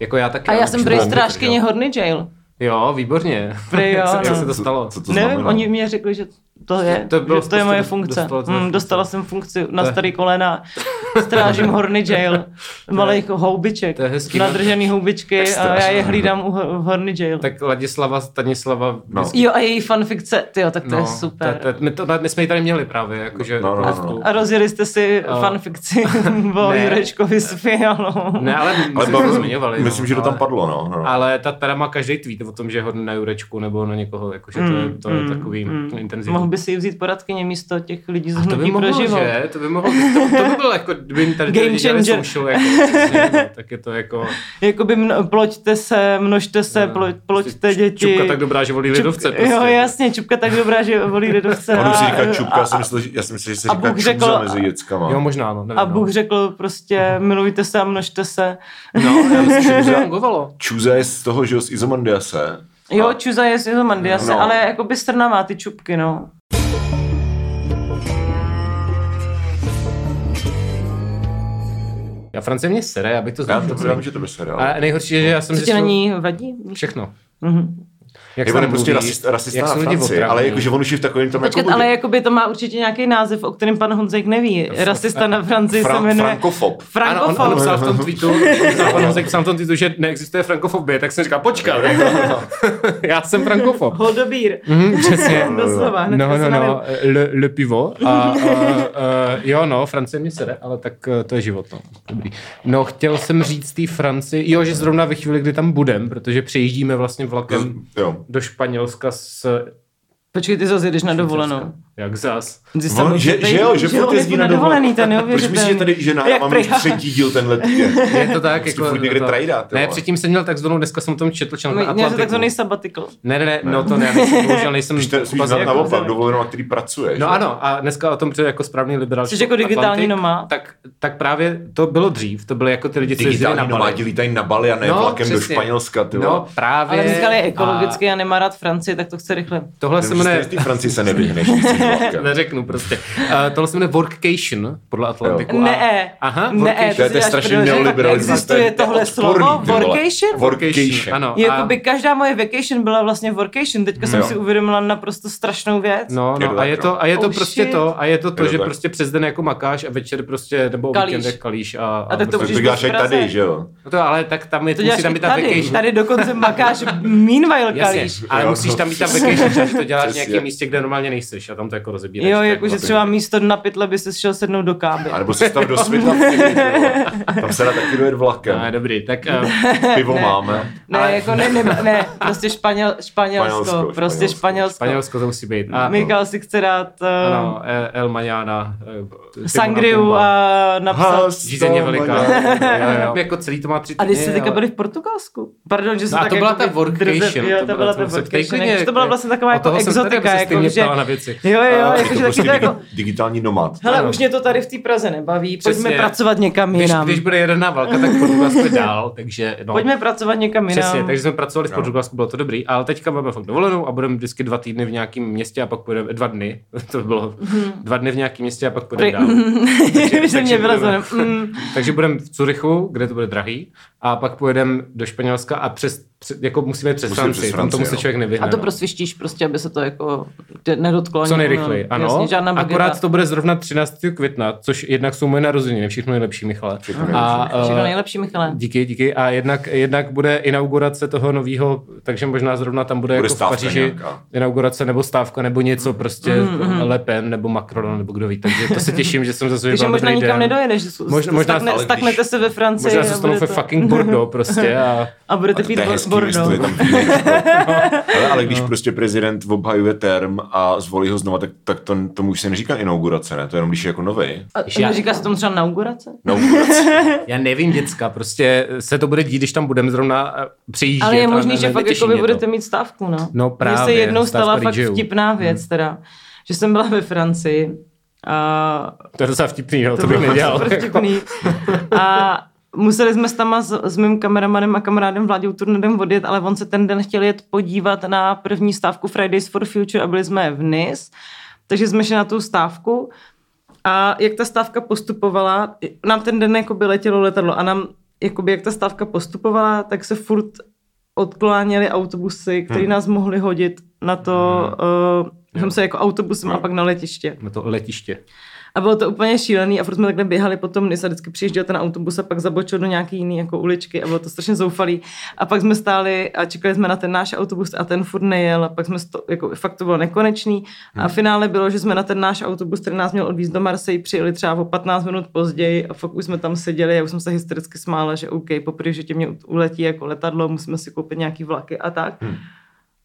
[SPEAKER 1] Jako já taky.
[SPEAKER 3] A já
[SPEAKER 1] ale
[SPEAKER 3] jsem prý strážkyně Horny Jail.
[SPEAKER 1] Jo, výborně.
[SPEAKER 3] Prý jo,
[SPEAKER 1] Jak
[SPEAKER 3] no.
[SPEAKER 1] se to stalo?
[SPEAKER 2] Co to
[SPEAKER 3] Nevím,
[SPEAKER 2] znamená?
[SPEAKER 3] oni mě řekli, že to je,
[SPEAKER 1] To bylo
[SPEAKER 3] to je moje
[SPEAKER 1] prostě-
[SPEAKER 3] funkce.
[SPEAKER 1] dostala
[SPEAKER 3] Mm,
[SPEAKER 1] funkce.
[SPEAKER 3] dostala jsem funkci na
[SPEAKER 1] To je-
[SPEAKER 3] starý kolena, strážím horny jail, malých houbiček,
[SPEAKER 1] to je hezký, no.
[SPEAKER 3] nadržený houbičky a já je hlídám u v horny jail.
[SPEAKER 1] Tak Ladislava Stanislava...
[SPEAKER 2] No.
[SPEAKER 1] vždycky-
[SPEAKER 3] Jo, a její fanfikce, tyjo, tak to je super.
[SPEAKER 1] To, to, my, to, my jsme ji tady měli právě, jakože...
[SPEAKER 2] No, no,
[SPEAKER 1] a-
[SPEAKER 2] no.
[SPEAKER 3] A rozjeli jste si
[SPEAKER 1] A-
[SPEAKER 3] fanfikci o. Jurečkovi s Fialou.
[SPEAKER 1] Ne, ale my
[SPEAKER 2] Ale bavil-
[SPEAKER 1] zmiňovali.
[SPEAKER 2] myslím,
[SPEAKER 1] no,
[SPEAKER 2] že to tam padlo, no. no.
[SPEAKER 1] Ale ta teda má každý tweet o tom, že je hodný na Jurečku nebo na někoho, jakože to je, to je takový mm, intenzivní.
[SPEAKER 3] Mohl by si ji vzít poradkyně místo těch lidí z
[SPEAKER 1] A to by
[SPEAKER 3] hnutí pro
[SPEAKER 1] mohlo,
[SPEAKER 3] život.
[SPEAKER 1] že? To by mohlo, to, to by bylo jako, kdyby jim tady
[SPEAKER 3] Game
[SPEAKER 1] lidi dělali
[SPEAKER 3] changer.
[SPEAKER 1] social, jako, no, tak je to jako...
[SPEAKER 3] Jakoby mno, ploďte se, množte se,
[SPEAKER 1] No,
[SPEAKER 3] ploď, ploďte
[SPEAKER 1] prostě
[SPEAKER 3] děti.
[SPEAKER 1] Čupka tak dobrá, že volí lidovce. Prostě.
[SPEAKER 3] Jo, jasně, čupka tak dobrá, že volí lidovce.
[SPEAKER 2] Ono si
[SPEAKER 3] a-
[SPEAKER 2] říká čupka,
[SPEAKER 3] a-
[SPEAKER 2] já si myslel, že, já si myslel, že se
[SPEAKER 3] a
[SPEAKER 2] říká
[SPEAKER 3] řekl-
[SPEAKER 2] mezi dětskama.
[SPEAKER 1] Jo, možná, no. Nevím,
[SPEAKER 3] A Bůh řekl prostě milujte se a množte se.
[SPEAKER 1] no. no, já myslím, že to fungovalo.
[SPEAKER 2] Čuza je z toho, že jo, z Izomandiase.
[SPEAKER 3] Jo, čuza je z Izomandiase,
[SPEAKER 2] No.
[SPEAKER 3] ale jakoby strnavá ty čupky, no.
[SPEAKER 1] Já Francie mě sere, já bych to
[SPEAKER 2] Já
[SPEAKER 1] znal.
[SPEAKER 2] to vím, že to by se dalo.
[SPEAKER 1] A nejhorší je, že já jsem
[SPEAKER 3] Co ti na ní vadí?
[SPEAKER 1] všechno.
[SPEAKER 3] Mhm.
[SPEAKER 1] Jak se tam
[SPEAKER 2] prostě
[SPEAKER 1] mluví,
[SPEAKER 2] rasista, rasista
[SPEAKER 1] jak
[SPEAKER 2] na Francii, ale jakože on už je v takovém tom
[SPEAKER 3] Počkat,
[SPEAKER 2] jako
[SPEAKER 3] ale jakoby to má určitě nějaký název, o kterém pan Honzek neví. Rasista na Francii se
[SPEAKER 2] Fran-
[SPEAKER 3] jmenuje...
[SPEAKER 2] Frankofob.
[SPEAKER 1] Ano, on, on
[SPEAKER 3] Frankofob.
[SPEAKER 1] psal v tom tweetu, on Honzek psal v tom tweetu, že neexistuje frankofobie, tak jsem říkal, počkat, jako, já jsem frankofob.
[SPEAKER 3] Holdobír.
[SPEAKER 1] Mhm, přesně.
[SPEAKER 3] Doslova,
[SPEAKER 1] No,
[SPEAKER 3] se
[SPEAKER 1] no,
[SPEAKER 3] nalil.
[SPEAKER 1] no, le, le pivo. A, a, a, jo, no, Francie mě sere, ale tak eh, to je život, no. Dobrý. No, chtěl jsem říct té Francii, jo, že zrovna ve chvíli, kdy tam budem, protože přejíždíme vlastně vlakem
[SPEAKER 2] Jo.
[SPEAKER 1] Do Španělska s...
[SPEAKER 3] Počkej, ty zase jdeš na dovolenou.
[SPEAKER 1] Jak zas?
[SPEAKER 2] On,
[SPEAKER 3] jsem-
[SPEAKER 2] že,
[SPEAKER 3] tady-
[SPEAKER 2] že jo, že furt
[SPEAKER 3] on je
[SPEAKER 2] jezdí
[SPEAKER 3] furt
[SPEAKER 2] na
[SPEAKER 3] dovolený, to.
[SPEAKER 2] Proč myslíš, že tady, že
[SPEAKER 3] Jak
[SPEAKER 2] nahráváme už třetí díl tenhle týden?
[SPEAKER 1] Je to tak, jako...
[SPEAKER 2] furt někde
[SPEAKER 1] to-
[SPEAKER 2] trajda,
[SPEAKER 1] Ne, předtím jsem měl takzvanou, dneska jsem o tom četl článek na
[SPEAKER 3] Měl jsi
[SPEAKER 1] Atlantiku.
[SPEAKER 3] takzvaný sabbatical.
[SPEAKER 1] Ne, ne, ne, no to ne, já nejsem, bohužel nejsem...
[SPEAKER 2] Spíš
[SPEAKER 1] opas-
[SPEAKER 2] na,
[SPEAKER 3] jako
[SPEAKER 2] naopak, dovolenou, na který pracuješ.
[SPEAKER 1] No ano, a dneska o tom přijde jako správný liberál.
[SPEAKER 3] Jsi jako digitální nomad?
[SPEAKER 1] Tak, tak právě to bylo dřív, to byly jako ty lidi, co jezdili na
[SPEAKER 2] Digitální
[SPEAKER 1] Bali.
[SPEAKER 2] nomádi lítají na Bali a ne
[SPEAKER 1] No,
[SPEAKER 2] vlakem do. Španělska, ty.
[SPEAKER 1] No právě.
[SPEAKER 3] Ale říkal je ekologicky a nemá rád Francii, tak to chce rychle.
[SPEAKER 1] Tohle se jmenuje...
[SPEAKER 2] z té Francii se nevyhneš.
[SPEAKER 1] Neřeknu prostě. Uh, tohle se jmenuje Workcation podle Atlantiku. A-
[SPEAKER 3] Ne,
[SPEAKER 1] Aha,
[SPEAKER 3] ne,
[SPEAKER 1] workation.
[SPEAKER 2] To je, to je strašně neoliberalismus.
[SPEAKER 3] Existuje
[SPEAKER 2] to je
[SPEAKER 3] tohle
[SPEAKER 2] odporný,
[SPEAKER 3] slovo? Workation?
[SPEAKER 2] Workation.
[SPEAKER 1] Ano. a-
[SPEAKER 3] Jakoby každá moje vacation byla vlastně workation. Teďka jsem si uvědomila naprosto strašnou věc.
[SPEAKER 1] No, no, a je
[SPEAKER 2] no.
[SPEAKER 1] to, a je to
[SPEAKER 3] Oh,
[SPEAKER 1] prostě
[SPEAKER 3] shit.
[SPEAKER 1] to, a je to to,
[SPEAKER 2] Je
[SPEAKER 1] že
[SPEAKER 2] tak.
[SPEAKER 1] prostě přes den jako makáš a večer prostě, nebo
[SPEAKER 3] Kalíš.
[SPEAKER 1] víkendech kalíš a,
[SPEAKER 3] A tak to můžeš
[SPEAKER 2] děláš i tady, že jo?
[SPEAKER 1] No to, ale tak tam je,
[SPEAKER 3] To
[SPEAKER 1] musí tam být ta
[SPEAKER 3] tady.
[SPEAKER 1] vacation.
[SPEAKER 3] Tady dokonce makáš meanwhile
[SPEAKER 1] Jasně,
[SPEAKER 3] kalíš.
[SPEAKER 1] ale musíš
[SPEAKER 2] no.
[SPEAKER 1] tam být ta vacation, že to děláš v nějakém místě, kde normálně nejseš a tam to jako rozebíráš.
[SPEAKER 3] Jo, jakože
[SPEAKER 1] vlastně.
[SPEAKER 3] třeba místo na pytle by se šel sednout do káby.
[SPEAKER 2] A nebo se stav do vole. Tam se dá taky dojet vlakem.
[SPEAKER 1] No, dobrý, tak uh,
[SPEAKER 2] Pivo
[SPEAKER 3] Ne.
[SPEAKER 2] máme.
[SPEAKER 3] Ne,
[SPEAKER 1] Ale-
[SPEAKER 3] jako ne, ne, ne, prostě Španěl, Španělsko,
[SPEAKER 2] Španělsko,
[SPEAKER 3] prostě
[SPEAKER 2] Španělsko.
[SPEAKER 3] Španělsko.
[SPEAKER 1] Španělsko to musí být. A,
[SPEAKER 3] Michal si chce dát uh,
[SPEAKER 1] ano, eh, El Mañana. eh,
[SPEAKER 3] sangriu a napsat.
[SPEAKER 1] Žízeně veliká. Jo, jo. Jako celý to má tři
[SPEAKER 3] A když jste teďka byli v Portugalsku? Pardon, že jsem
[SPEAKER 1] No a
[SPEAKER 3] tak
[SPEAKER 1] to byla
[SPEAKER 3] jako
[SPEAKER 1] ta workation.
[SPEAKER 3] Jo, to
[SPEAKER 1] byla-
[SPEAKER 3] ta workation. To byla vlastně taková jako
[SPEAKER 1] toho jsem tady,
[SPEAKER 3] exotika.
[SPEAKER 1] abyste
[SPEAKER 3] Jako. Jo, jo, jakože
[SPEAKER 2] to
[SPEAKER 3] taky
[SPEAKER 2] prostě
[SPEAKER 3] to jako...
[SPEAKER 2] digi- digitální nomad.
[SPEAKER 3] Hele,
[SPEAKER 1] Ano.
[SPEAKER 3] už mě to tady v té Praze nebaví, pojďme
[SPEAKER 1] Přesně.
[SPEAKER 3] pracovat někam
[SPEAKER 1] Když,
[SPEAKER 3] jinam.
[SPEAKER 1] když bude jedená válka, tak Portugalsko je dál, takže no.
[SPEAKER 3] Pojďme pracovat někam jinam.
[SPEAKER 1] Přesně, takže jsme pracovali v
[SPEAKER 2] No.
[SPEAKER 1] Portugalsku, bylo to dobrý, ale teďka máme fakt dovolenou a budeme vždycky dva týdny v nějakém městě a pak půjdeme, dva dny, to bylo dva dny v nějakém městě a pak půjdeme dál.
[SPEAKER 3] Že
[SPEAKER 1] takže
[SPEAKER 3] mě
[SPEAKER 1] budeme-
[SPEAKER 3] mm,
[SPEAKER 1] Takže budeme v Curychu, kde to bude drahý, a pak pojedeme do Španělska a přes jako musíme přes Francii,
[SPEAKER 2] přes
[SPEAKER 1] tam tomu se člověk nevyhne.
[SPEAKER 3] A to
[SPEAKER 1] no.
[SPEAKER 3] prosvištíš prostě, aby se to jako nedotklo.
[SPEAKER 1] Co nejrychleji,
[SPEAKER 3] no,
[SPEAKER 1] ano.
[SPEAKER 3] Jasně, žádná bageta.
[SPEAKER 1] Akorát to bude zrovna 13. května, což jednak jsou moje narozeniny, všechno nejlepší, Michale.
[SPEAKER 2] Všechno
[SPEAKER 1] A,
[SPEAKER 3] Všechno
[SPEAKER 1] eh,
[SPEAKER 3] nejlepší, Michale.
[SPEAKER 1] Díky, díky. A jednak, jednak bude inaugurace toho nového, takže možná zrovna tam bude,
[SPEAKER 2] Bude
[SPEAKER 1] jako v Paříži
[SPEAKER 2] nějaká.
[SPEAKER 1] inaugurace nebo stávka nebo něco prostě
[SPEAKER 3] Mm,
[SPEAKER 1] Le Pen nebo Macron nebo kdo ví. Takže to se těším, že jsem zase
[SPEAKER 3] Takže možná nikam nedojedeš.
[SPEAKER 1] Možná- možná-
[SPEAKER 3] stakne,
[SPEAKER 2] ale když-
[SPEAKER 3] staknete se ve Francii
[SPEAKER 1] Možná
[SPEAKER 3] a
[SPEAKER 1] zůstanu ve fucking Bordeaux prostě a
[SPEAKER 3] a budete pít
[SPEAKER 2] jestli je tam vínečko. ale, ale když prostě prezident obhajuje term a zvolí ho znova, tak, tak to, tomu už se neříká inaugurace, ne? To je jenom když je jako novej.
[SPEAKER 3] A
[SPEAKER 1] Já-
[SPEAKER 3] neříká se tomu třeba inaugurace?
[SPEAKER 2] Inaugurace.
[SPEAKER 1] já nevím, děcka, prostě se to bude dít, když tam budeme zrovna eh, přijíždět.
[SPEAKER 3] Ale je možný, že fakt jako vy
[SPEAKER 1] to.
[SPEAKER 3] budete mít stávku, no.
[SPEAKER 1] No
[SPEAKER 3] Mně se
[SPEAKER 1] právě,
[SPEAKER 3] jednou stala fakt vtipná věc teda, že jsem byla ve Francii a
[SPEAKER 1] To je docela vtipný, no, to,
[SPEAKER 3] bylo
[SPEAKER 1] bych nedělal.
[SPEAKER 3] super vtipný. A museli jsme s tam s, s mým kameramanem a kamarádem Vláďou Turnedem odjet, ale on se ten den chtěl jet podívat na první stávku Fridays for Future a byli jsme v Nice, takže jsme šli na tu stávku a jak ta stávka postupovala, nám ten den jako by letělo letadlo a nám, jakoby jak ta stávka postupovala, tak se furt odkláněly autobusy, které
[SPEAKER 1] Hmm.
[SPEAKER 3] nás mohly hodit na to, uh, Jsem se jako autobusem a pak na letiště.
[SPEAKER 1] Na to letiště.
[SPEAKER 3] A bylo to úplně šílený a furt jsme takhle běhali potom, když se vždycky přijížděl ten autobus a pak zabočil do nějaký jiný jako uličky a bylo to strašně zoufalý. A pak jsme stáli a čekali jsme na ten náš autobus a ten furt nejel a pak jsme to, jako fakt to bylo nekonečný. A v finále bylo, že jsme na ten náš autobus, který nás měl odvízt do Marseille, přijeli třeba o 15 minut později a fakt už jsme tam seděli a už jsem se hystericky smála, že OK, poprvé, že tě mě uletí jako letadlo, musíme si koupit nějaký vlaky a tak.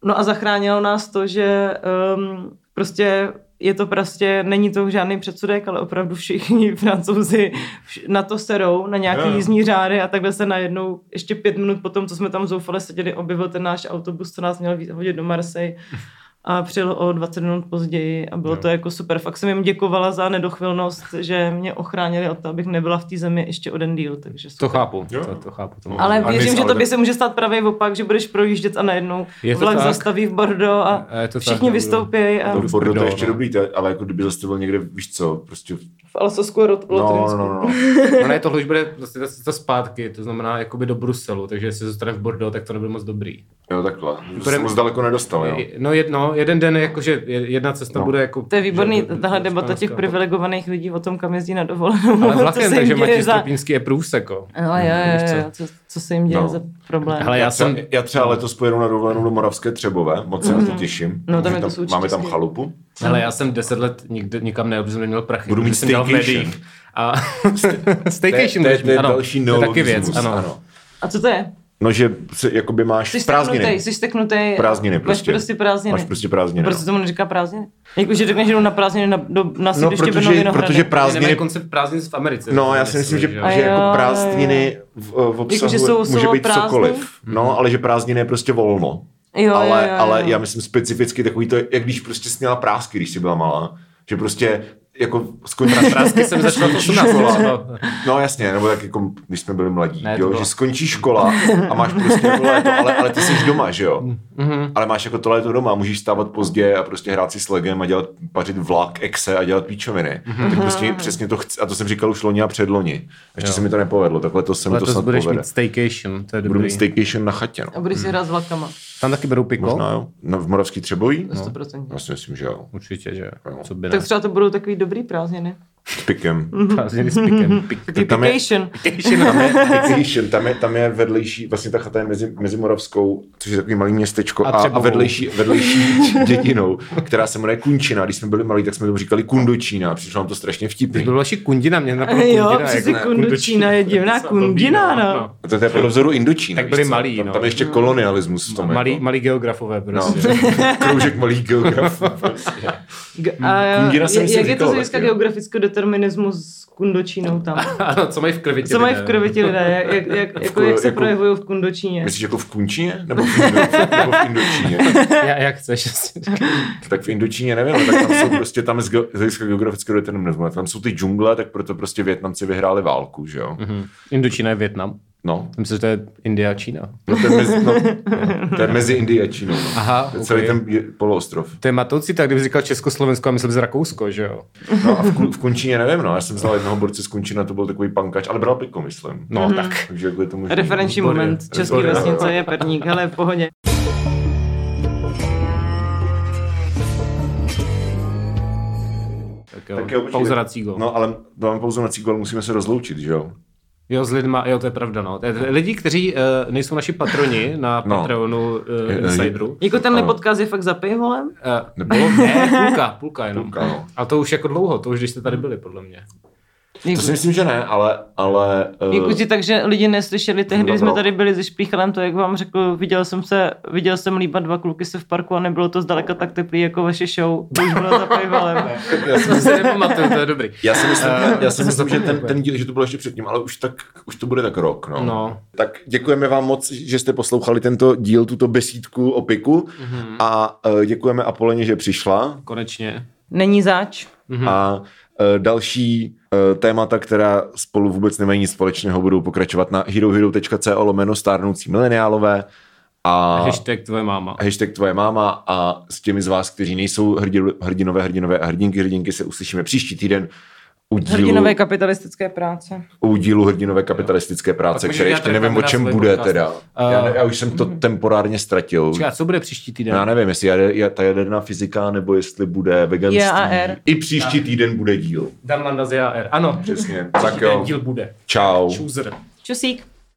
[SPEAKER 3] No a zachránilo nás to, že um, prostě je to prostě, není to žádný předsudek, ale opravdu všichni francouzi na to serou, na nějaký
[SPEAKER 2] Jo.
[SPEAKER 3] jízdní řády a takhle se najednou ještě pět minut potom, co jsme tam zoufale seděli, objevil ten náš autobus, co nás měl hodit do Marseille a přijel o 20 minut později a bylo
[SPEAKER 2] Jo.
[SPEAKER 3] to jako super. Fakt jsem jim děkovala za nedochvilnost, že mě ochránili od toho, abych nebyla v té zemi ještě o den díl, takže super.
[SPEAKER 1] To chápu,
[SPEAKER 2] Jo.
[SPEAKER 1] to, to chápu. To
[SPEAKER 3] Ale věřím, že
[SPEAKER 2] ale
[SPEAKER 3] to by
[SPEAKER 2] tak-
[SPEAKER 3] se může stát pravý opak, že budeš projíždět a najednou
[SPEAKER 1] Je
[SPEAKER 3] vlak
[SPEAKER 1] tak.
[SPEAKER 3] zastaví v Bordeaux a
[SPEAKER 1] A je to tak,
[SPEAKER 3] všichni
[SPEAKER 1] nebudu.
[SPEAKER 3] vystoupí a
[SPEAKER 2] v Bordeaux to ještě
[SPEAKER 1] no.
[SPEAKER 2] dobrý, ale jako kdyby zase byl někde, víš co, prostě,
[SPEAKER 3] v Alsasku a Rot-
[SPEAKER 2] no, no, no, no.
[SPEAKER 1] No ne, tohle už bude zase to zpátky, to znamená jakoby do Bruselu, takže jestli zůstane v Bordeaux, tak to nebude moc dobrý.
[SPEAKER 2] Jo, takhle. Že
[SPEAKER 1] Bude-
[SPEAKER 2] jsem moc daleko nedostal, jo.
[SPEAKER 1] No, jed, no jeden den, jakože je- jedna cesta
[SPEAKER 2] No.
[SPEAKER 1] bude jako...
[SPEAKER 3] To je výborný,
[SPEAKER 1] že-
[SPEAKER 3] tahle debata těch
[SPEAKER 1] Španělska.
[SPEAKER 3] privilegovaných lidí o tom, kam jezdí na dovolenou.
[SPEAKER 1] Ale vlakem, takže Matěj
[SPEAKER 3] za...
[SPEAKER 1] Stropínský je průseko.
[SPEAKER 3] Ale jo,
[SPEAKER 1] Víš
[SPEAKER 3] jo,
[SPEAKER 1] co?
[SPEAKER 3] jo, co, co se jim děje
[SPEAKER 2] No.
[SPEAKER 3] za problém.
[SPEAKER 1] Hele, já
[SPEAKER 2] Já, třeba,
[SPEAKER 1] jsem...
[SPEAKER 2] já třeba letos pojedu na dovolenou do Moravské Třebové, moc se na to těším.
[SPEAKER 3] No, tam je to
[SPEAKER 2] Máme tam chalupu.
[SPEAKER 1] Hele, já jsem deset let nikde, nikam protože jsem neměl prachy.
[SPEAKER 2] Budu mít staycation.
[SPEAKER 1] A
[SPEAKER 2] To je,
[SPEAKER 1] staycation
[SPEAKER 2] to je, to další
[SPEAKER 1] To je taky věc, ano.
[SPEAKER 3] A co to je?
[SPEAKER 2] No, že se, jakoby máš
[SPEAKER 3] Jsi
[SPEAKER 2] prázdniny.
[SPEAKER 3] steknutej, jsi steknutej.
[SPEAKER 2] Prázdniny
[SPEAKER 3] Máš
[SPEAKER 2] prostě.
[SPEAKER 3] prostě prázdniny.
[SPEAKER 2] Máš prostě prázdniny.
[SPEAKER 3] Proč
[SPEAKER 2] no.
[SPEAKER 3] se tomu neříká prázdniny? Jako, že řekneš, že jdu na prázdniny na, do, na
[SPEAKER 2] No,
[SPEAKER 3] sídliště
[SPEAKER 2] protože,
[SPEAKER 3] Brno Vinohrady.
[SPEAKER 2] protože
[SPEAKER 1] Prázdniny...
[SPEAKER 2] prázdniny...
[SPEAKER 1] koncept prázdnin v Americe.
[SPEAKER 2] No, já si myslím, že, že
[SPEAKER 3] jo,
[SPEAKER 2] jako prázdniny v, v obsahu
[SPEAKER 3] že jsou
[SPEAKER 2] může být
[SPEAKER 3] prázdný?
[SPEAKER 2] cokoliv. No, ale že prázdniny je prostě volno.
[SPEAKER 3] Jo,
[SPEAKER 2] ale,
[SPEAKER 3] jo, jo, jo.
[SPEAKER 2] ale já myslím specificky takový to, jak když prostě sněla prásky, když jsi byla malá. Že prostě jako skončí
[SPEAKER 1] Prásky jsem začal 18
[SPEAKER 2] škola.
[SPEAKER 1] třeba.
[SPEAKER 2] No jasně, nebo tak jako, když jsme byli mladí,
[SPEAKER 1] Ne, to
[SPEAKER 2] jo,
[SPEAKER 1] bylo-
[SPEAKER 2] že skončí škola a máš prostě jako léto, ale, ale ty jsi doma, že jo?
[SPEAKER 1] Mhm.
[SPEAKER 2] Ale máš jako to léto doma, můžeš stávat pozdě a prostě hrát si s legem a dělat, pařit vlak, exe a dělat píčoviny.
[SPEAKER 1] Mhm.
[SPEAKER 2] Tak prostě přesně to chci, a to jsem říkal už loni a předloni. Ještě se mi to nepovedlo, takhle to se mi to
[SPEAKER 1] Letos
[SPEAKER 2] snad
[SPEAKER 1] budeš
[SPEAKER 2] povede.
[SPEAKER 1] mít staycation, to je
[SPEAKER 2] Budu
[SPEAKER 1] dobrý.
[SPEAKER 2] mít staycation na chatě,
[SPEAKER 3] A
[SPEAKER 2] no.
[SPEAKER 3] budeš si hrát s vlakama.
[SPEAKER 1] Tam taky berou piko?
[SPEAKER 2] Možná jo. No, v Moravský Třebojí?
[SPEAKER 3] To 100%.
[SPEAKER 2] Já si myslím, že jo.
[SPEAKER 1] Určitě, že
[SPEAKER 2] Jo.
[SPEAKER 1] co by ne.
[SPEAKER 3] Tak třeba to budou takový dobrý prázdniny.
[SPEAKER 2] S pikem.
[SPEAKER 1] Prázdniny s pikem. Pik.
[SPEAKER 3] Takový
[SPEAKER 2] Tam je-
[SPEAKER 3] vacation.
[SPEAKER 2] Tam je, tam, je, tam je vedlejší, vlastně ta chata je mezi, mezi Moravskou, což je takový malý městečko,
[SPEAKER 1] A
[SPEAKER 2] a, vedlejší, vedlejší dědinou, která se jmenuje Kunčina. Když jsme byli malí, tak jsme tomu říkali Kundočína. Přišlo nám to strašně vtipný.
[SPEAKER 1] bylo vaši kundina, mě napadlo
[SPEAKER 3] Jo, přesně
[SPEAKER 1] jako-
[SPEAKER 3] Kundočína je divná
[SPEAKER 1] To
[SPEAKER 3] kundina, no.
[SPEAKER 2] A to je podle vzoru Indočína.
[SPEAKER 1] Tak byli malí,
[SPEAKER 2] Tam,
[SPEAKER 1] no.
[SPEAKER 2] tam je ještě kolonialismus v tom.
[SPEAKER 1] Malý,
[SPEAKER 2] jako.
[SPEAKER 1] malý geografové
[SPEAKER 2] No,
[SPEAKER 1] prostě.
[SPEAKER 2] kroužek malých geografů. prostě. Kundina jsem
[SPEAKER 3] jak
[SPEAKER 2] si
[SPEAKER 3] je to z hlediska
[SPEAKER 2] jo.
[SPEAKER 3] geografického determinismu s Kundočínou tam?
[SPEAKER 1] ano, co mají v krvi ti
[SPEAKER 3] Co mají v
[SPEAKER 1] lidé?
[SPEAKER 3] krvi ti lidé? Jak, jak, jak, jako, jak se
[SPEAKER 2] jako-
[SPEAKER 3] projevují v Kundočíně?
[SPEAKER 2] Myslíš jako v Kunčině? Nebo v, Indo, nebo v Indočíně?
[SPEAKER 1] Já, jak chceš.
[SPEAKER 2] Tak v Indočíně nevím, ale tak tam jsou prostě tam z, hlediska geografického determinismu. Tam jsou ty džungle, tak proto prostě Větnamci vyhráli válku, že jo?
[SPEAKER 1] Mhm. Indočína je Větnam.
[SPEAKER 2] No,
[SPEAKER 1] Myslím, že to je India a Čína.
[SPEAKER 2] no to je mezi, no, to je mezi Indií a Čínou. No.
[SPEAKER 1] Aha,
[SPEAKER 2] To je celý
[SPEAKER 1] ok.
[SPEAKER 2] ten poloostrov.
[SPEAKER 1] To je matoucí, tak kdyby říkal Československo a myslel z Rakousko, že jo?
[SPEAKER 2] No a v, v Kunčíně nevím, no. Já jsem znal jednoho borce z Kunčína, to byl takový pankač, ale bral piko, myslím.
[SPEAKER 1] No, tak.
[SPEAKER 2] Takže jako je to možný.
[SPEAKER 3] Referenční
[SPEAKER 1] Výborně,
[SPEAKER 3] moment. Český
[SPEAKER 1] výborně.
[SPEAKER 3] vesnice je perník, hele, v pohodě.
[SPEAKER 1] Tak jo,
[SPEAKER 2] Tak jo,
[SPEAKER 1] pauza na cígo.
[SPEAKER 2] No, ale dáme pauzu na cígol, musíme se rozloučit, že jo?
[SPEAKER 1] Jo, s lidma, jo, to je pravda, no. To je- Lidi, kteří uh, nejsou naši patroni na
[SPEAKER 2] No.
[SPEAKER 1] Patreonu uh,
[SPEAKER 2] Je-
[SPEAKER 1] Insideru.
[SPEAKER 3] Jako tenhle
[SPEAKER 2] Ano.
[SPEAKER 3] podcast je fakt za pivolem?
[SPEAKER 1] Uh,
[SPEAKER 2] Nebylo?
[SPEAKER 1] ne, půlka, půlka jenom.
[SPEAKER 2] Půlka, no.
[SPEAKER 1] A to už jako dlouho, to už když jste tady byli, podle mě.
[SPEAKER 2] To si myslím, že ne, ale... ale uh,
[SPEAKER 3] Jako ti takže lidi neslyšeli tehdy, když jsme
[SPEAKER 2] Dobro.
[SPEAKER 3] tady byli se Špíchalem, to jak vám řekl, viděl jsem se, viděl jsem líbat dva kluky se v parku a nebylo to zdaleka tak teplý jako vaše show. To už bylo za pivalem.
[SPEAKER 2] já
[SPEAKER 1] To si nepamatuju, to je dobrý.
[SPEAKER 2] Já si myslím,
[SPEAKER 1] Eh,
[SPEAKER 2] já si
[SPEAKER 1] jsem
[SPEAKER 2] myslím že ten, ten díl, že to bylo ještě předtím, ale už, tak, už to bude tak rok. No.
[SPEAKER 1] No.
[SPEAKER 2] Tak děkujeme vám moc, že jste poslouchali tento díl, tuto besídku o piku
[SPEAKER 1] Mhm.
[SPEAKER 2] a uh, děkujeme Apoleně, že přišla
[SPEAKER 1] Konečně.
[SPEAKER 3] Není zač.
[SPEAKER 1] Mhm.
[SPEAKER 2] a uh, další témata, která spolu vůbec nemají nic společného, budou pokračovat na herohero.co lomeno stárnoucí mileniálové a
[SPEAKER 1] Hashtag tvoje máma.
[SPEAKER 2] hashtag tvoje máma a s těmi z vás, kteří nejsou hrdi, hrdinové, hrdinové a hrdinky, hrdinky se uslyšíme příští týden u dílu,
[SPEAKER 3] Hrdinové kapitalistické práce.
[SPEAKER 2] u dílu hrdinové kapitalistické práce, který
[SPEAKER 1] dělat
[SPEAKER 2] ještě nevím, o čem bude
[SPEAKER 1] podcast.
[SPEAKER 2] teda.
[SPEAKER 1] Uh,
[SPEAKER 2] Já, ne, já už jsem to temporárně ztratil.
[SPEAKER 1] A co bude příští týden?
[SPEAKER 2] Já nevím, jestli jade, je ta jaderná fyzika, nebo jestli bude veganství.
[SPEAKER 3] JAR.
[SPEAKER 2] I příští týden bude díl.
[SPEAKER 1] Dan Landa z JAR. Ano,
[SPEAKER 2] Přesně. tak jo.
[SPEAKER 1] díl bude.
[SPEAKER 2] Čau.
[SPEAKER 1] Chooser.
[SPEAKER 3] Čusík.